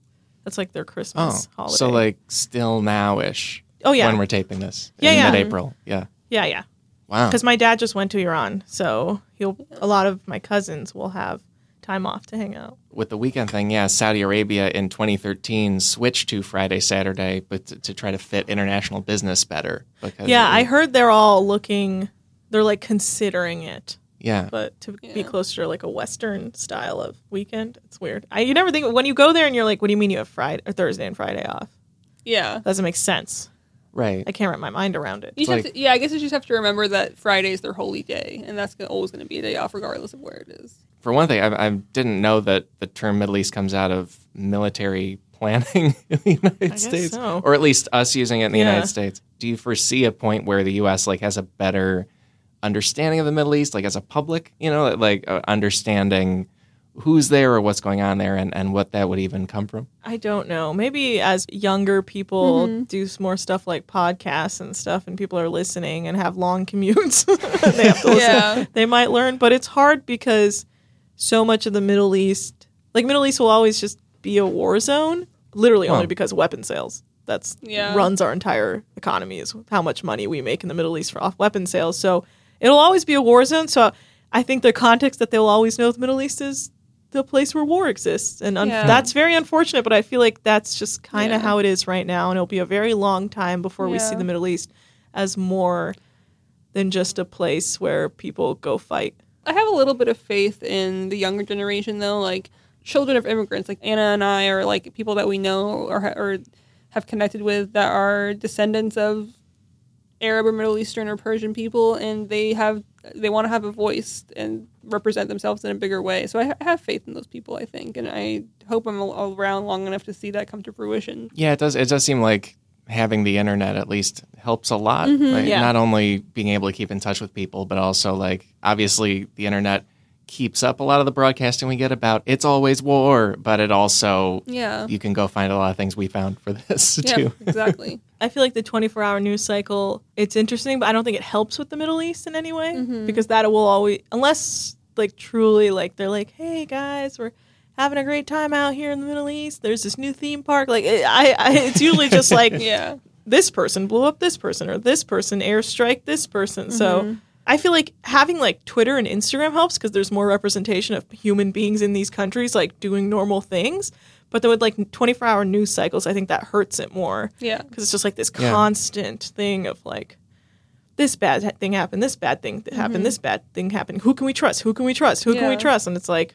That's like their Oh, Christmas holiday. so like still now-ish. Oh, yeah. when we're taping this. Yeah, in yeah. mid-April. Yeah. yeah, yeah. Wow. Because my dad just went to Iran, so he'll. A lot of my cousins will have time off to hang out. With the weekend thing, yeah, Saudi Arabia in 2013 switched to Friday, Saturday, but to, to try to fit international business better. Because Yeah, I heard they're all looking. They're like considering it, Yeah. but to be closer to like a Western style of weekend, it's weird. I you never think when you go there and you're like, what do you mean you have Friday or Thursday and Friday off? yeah Doesn't make sense. Right. I can't wrap my mind around it. you just have like- to, yeah i guess you just have to remember that friday is their holy day and that's gonna, always going to be a day off regardless of where it is For one thing, I, I didn't know that the term Middle East comes out of military planning (laughs) in the United guess States, so. or at least us using it in the Yeah. United States. Do you foresee a point where the U.S. like has a better understanding of the Middle East, like as a public, you know, like uh, understanding who's there or what's going on there, and, and what that would even come from? I don't know. Maybe as younger people mm-hmm. do more stuff like podcasts and stuff, and people are listening and have long (laughs) commutes, (laughs) they have to listen. Yeah. They might learn, but it's hard because so much of the Middle East, like Middle East, will always just be a war zone. Literally, only Huh. because weapon sales. That's Yeah. runs our entire economy is how much money we make in the Middle East for off weapon sales. So it'll always be a war zone. So I think the context that they'll always know the Middle East is the place where war exists, and un- Yeah. that's very unfortunate. But I feel like that's just kind of Yeah. how it is right now, and it'll be a very long time before we see the Middle East as more than just a place where people go fight. I have a little bit of faith in the younger generation, though. Like children of immigrants, like Anna and I, are like people that we know or, ha- or have connected with that are descendants of Arab or Middle Eastern or Persian people, and they have they want to have a voice and represent themselves in a bigger way. So I have faith in those people, I think, and I hope I'm around long enough to see that come to fruition. Yeah, it does. It does seem like having the internet at least helps a lot. Mm-hmm, like, Yeah. Not only being able to keep in touch with people, but also like obviously the internet keeps up a lot of the broadcasting we get about it's always war, but it also Yeah. you can go find a lot of things we found for (laughs) this Yeah, too. exactly. (laughs) I feel like the 24 hour news cycle, it's interesting, but I don't think it helps with the Middle East in any way mm-hmm. because that will always, unless like truly like they're like, hey guys, we're having a great time out here in the Middle East. There's this new theme park. Like it, I, I, it's usually just like (laughs) yeah. this person blew up this person or this person airstrike this person. So mm-hmm. I feel like having like Twitter and Instagram helps because there's more representation of human beings in these countries like doing normal things. But then with like 24 hour news cycles, I think that hurts it more Yeah. because it's just like this Yeah. constant thing of like this bad thing happened, this bad thing that happened, this bad thing happened. Who can we trust? Who can we trust? Who can we trust? And it's like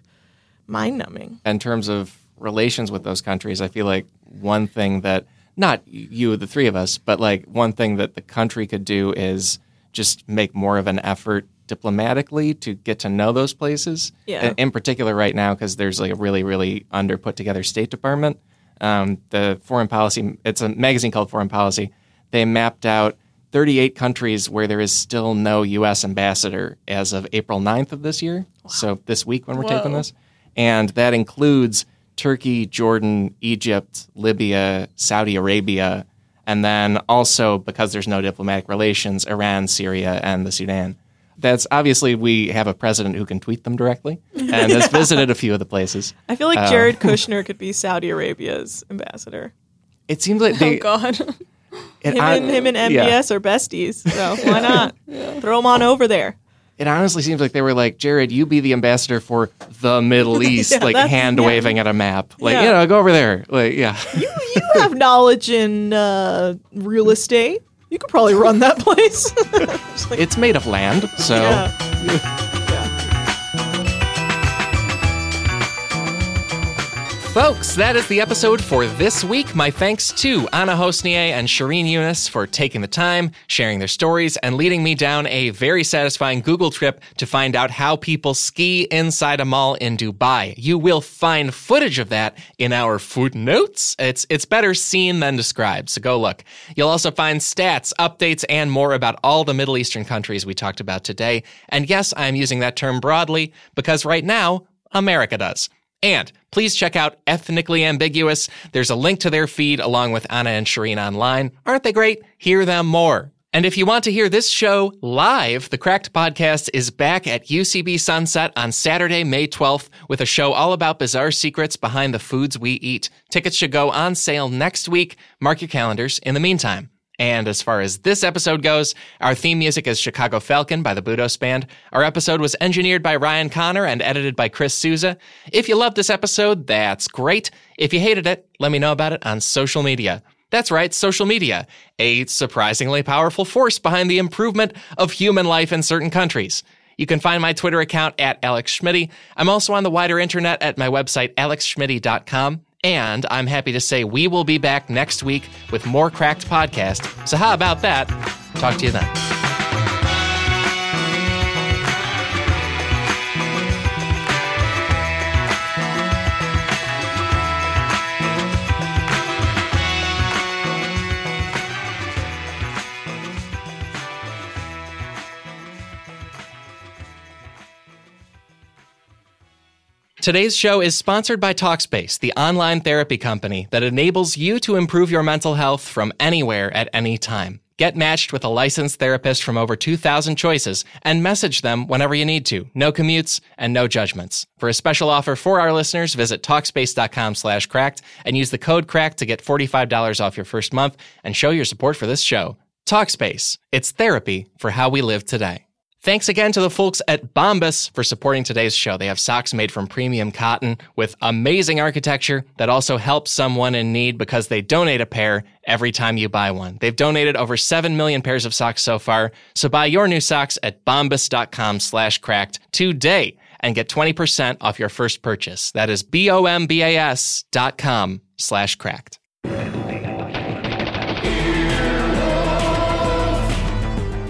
mind numbing. in terms of relations with those countries, I feel like one thing that not you, the three of us, but like one thing that the country could do is just make more of an effort diplomatically to get to know those places. Yeah. In- In particular, right now, because there's like a really, really under put together State Department. Um, the foreign policy, it's a magazine called Foreign Policy. They mapped out 38 countries where there is still no U.S. ambassador as of April 9th of this year. So this week when we're taping this and that includes Turkey, Jordan, Egypt, Libya, Saudi Arabia, and then also because there's no diplomatic relations, Iran, Syria, and the Sudan. That's obviously we have a president who can tweet them directly (laughs) and has visited a few of the places. I feel like Jared um, (laughs) Kushner could be Saudi Arabia's ambassador. It seems like oh, they, Oh God. (laughs) it, Him and him and MBS yeah. are besties, so (laughs) why not throw him on over there? It honestly seems like they were like, Jared, you be the ambassador for the Middle (laughs) East, Yeah, like hand yeah. waving at a map, like Yeah. you know, go over there, like yeah. You you have knowledge in uh, real estate. You could probably run that place. Like, (laughs) it's made of land, so. Folks, that is the episode for this week. My thanks to Anna Hossnieh and Shereen Younes for taking the time, sharing their stories, and leading me down a very satisfying Google trip to find out how people ski inside a mall in Dubai. You will find footage of that in our footnotes. It's it's better seen than described, so go look. You'll also find stats, updates, and more about all the Middle Eastern countries we talked about today. And yes, I'm using that term broadly because right now, America does. And please check out Ethnically Ambiguous. There's a link to their feed along with Anna and Shereen online. Aren't they great? Hear them more. And if you want to hear this show live, the Cracked Podcast is back at UCB Sunset on Saturday, May 12th, with a show all about bizarre secrets behind the foods we eat. Tickets should go on sale next week. Mark your calendars in the meantime. And as far as this episode goes, our theme music is Chicago Falcon by the Budos Band. Our episode was engineered by Ryan Connor and edited by Chris Souza. If you loved this episode, that's great. If you hated it, let me know about it on social media. That's right, social media, a surprisingly powerful force behind the improvement of human life in certain countries. You can find my Twitter account at Alex Schmitty. I'm also on the wider internet at my website, alexschmitty.com. And I'm happy to say we will be back next week with more Cracked Podcast. So, how about that? Talk to you then. Today's show is sponsored by Talkspace, the online therapy company that enables you to improve your mental health from anywhere at any time. Get matched with a licensed therapist from over 2,000 choices and message them whenever you need to. No commutes and no judgments. For a special offer for our listeners, visit Talkspace.com slash cracked and use the code cracked to get $45 off your first month and show your support for this show. Talkspace. It's therapy for how we live today. Thanks again to the folks at Bombas for supporting today's show. They have socks made from premium cotton with amazing architecture that also helps someone in need because they donate a pair every time you buy one. They've donated over 7 million pairs of socks so far, so buy your new socks at bombas.com slash cracked today and get 20% off your first purchase. That is B-O-M-B-A-S dot com slash cracked.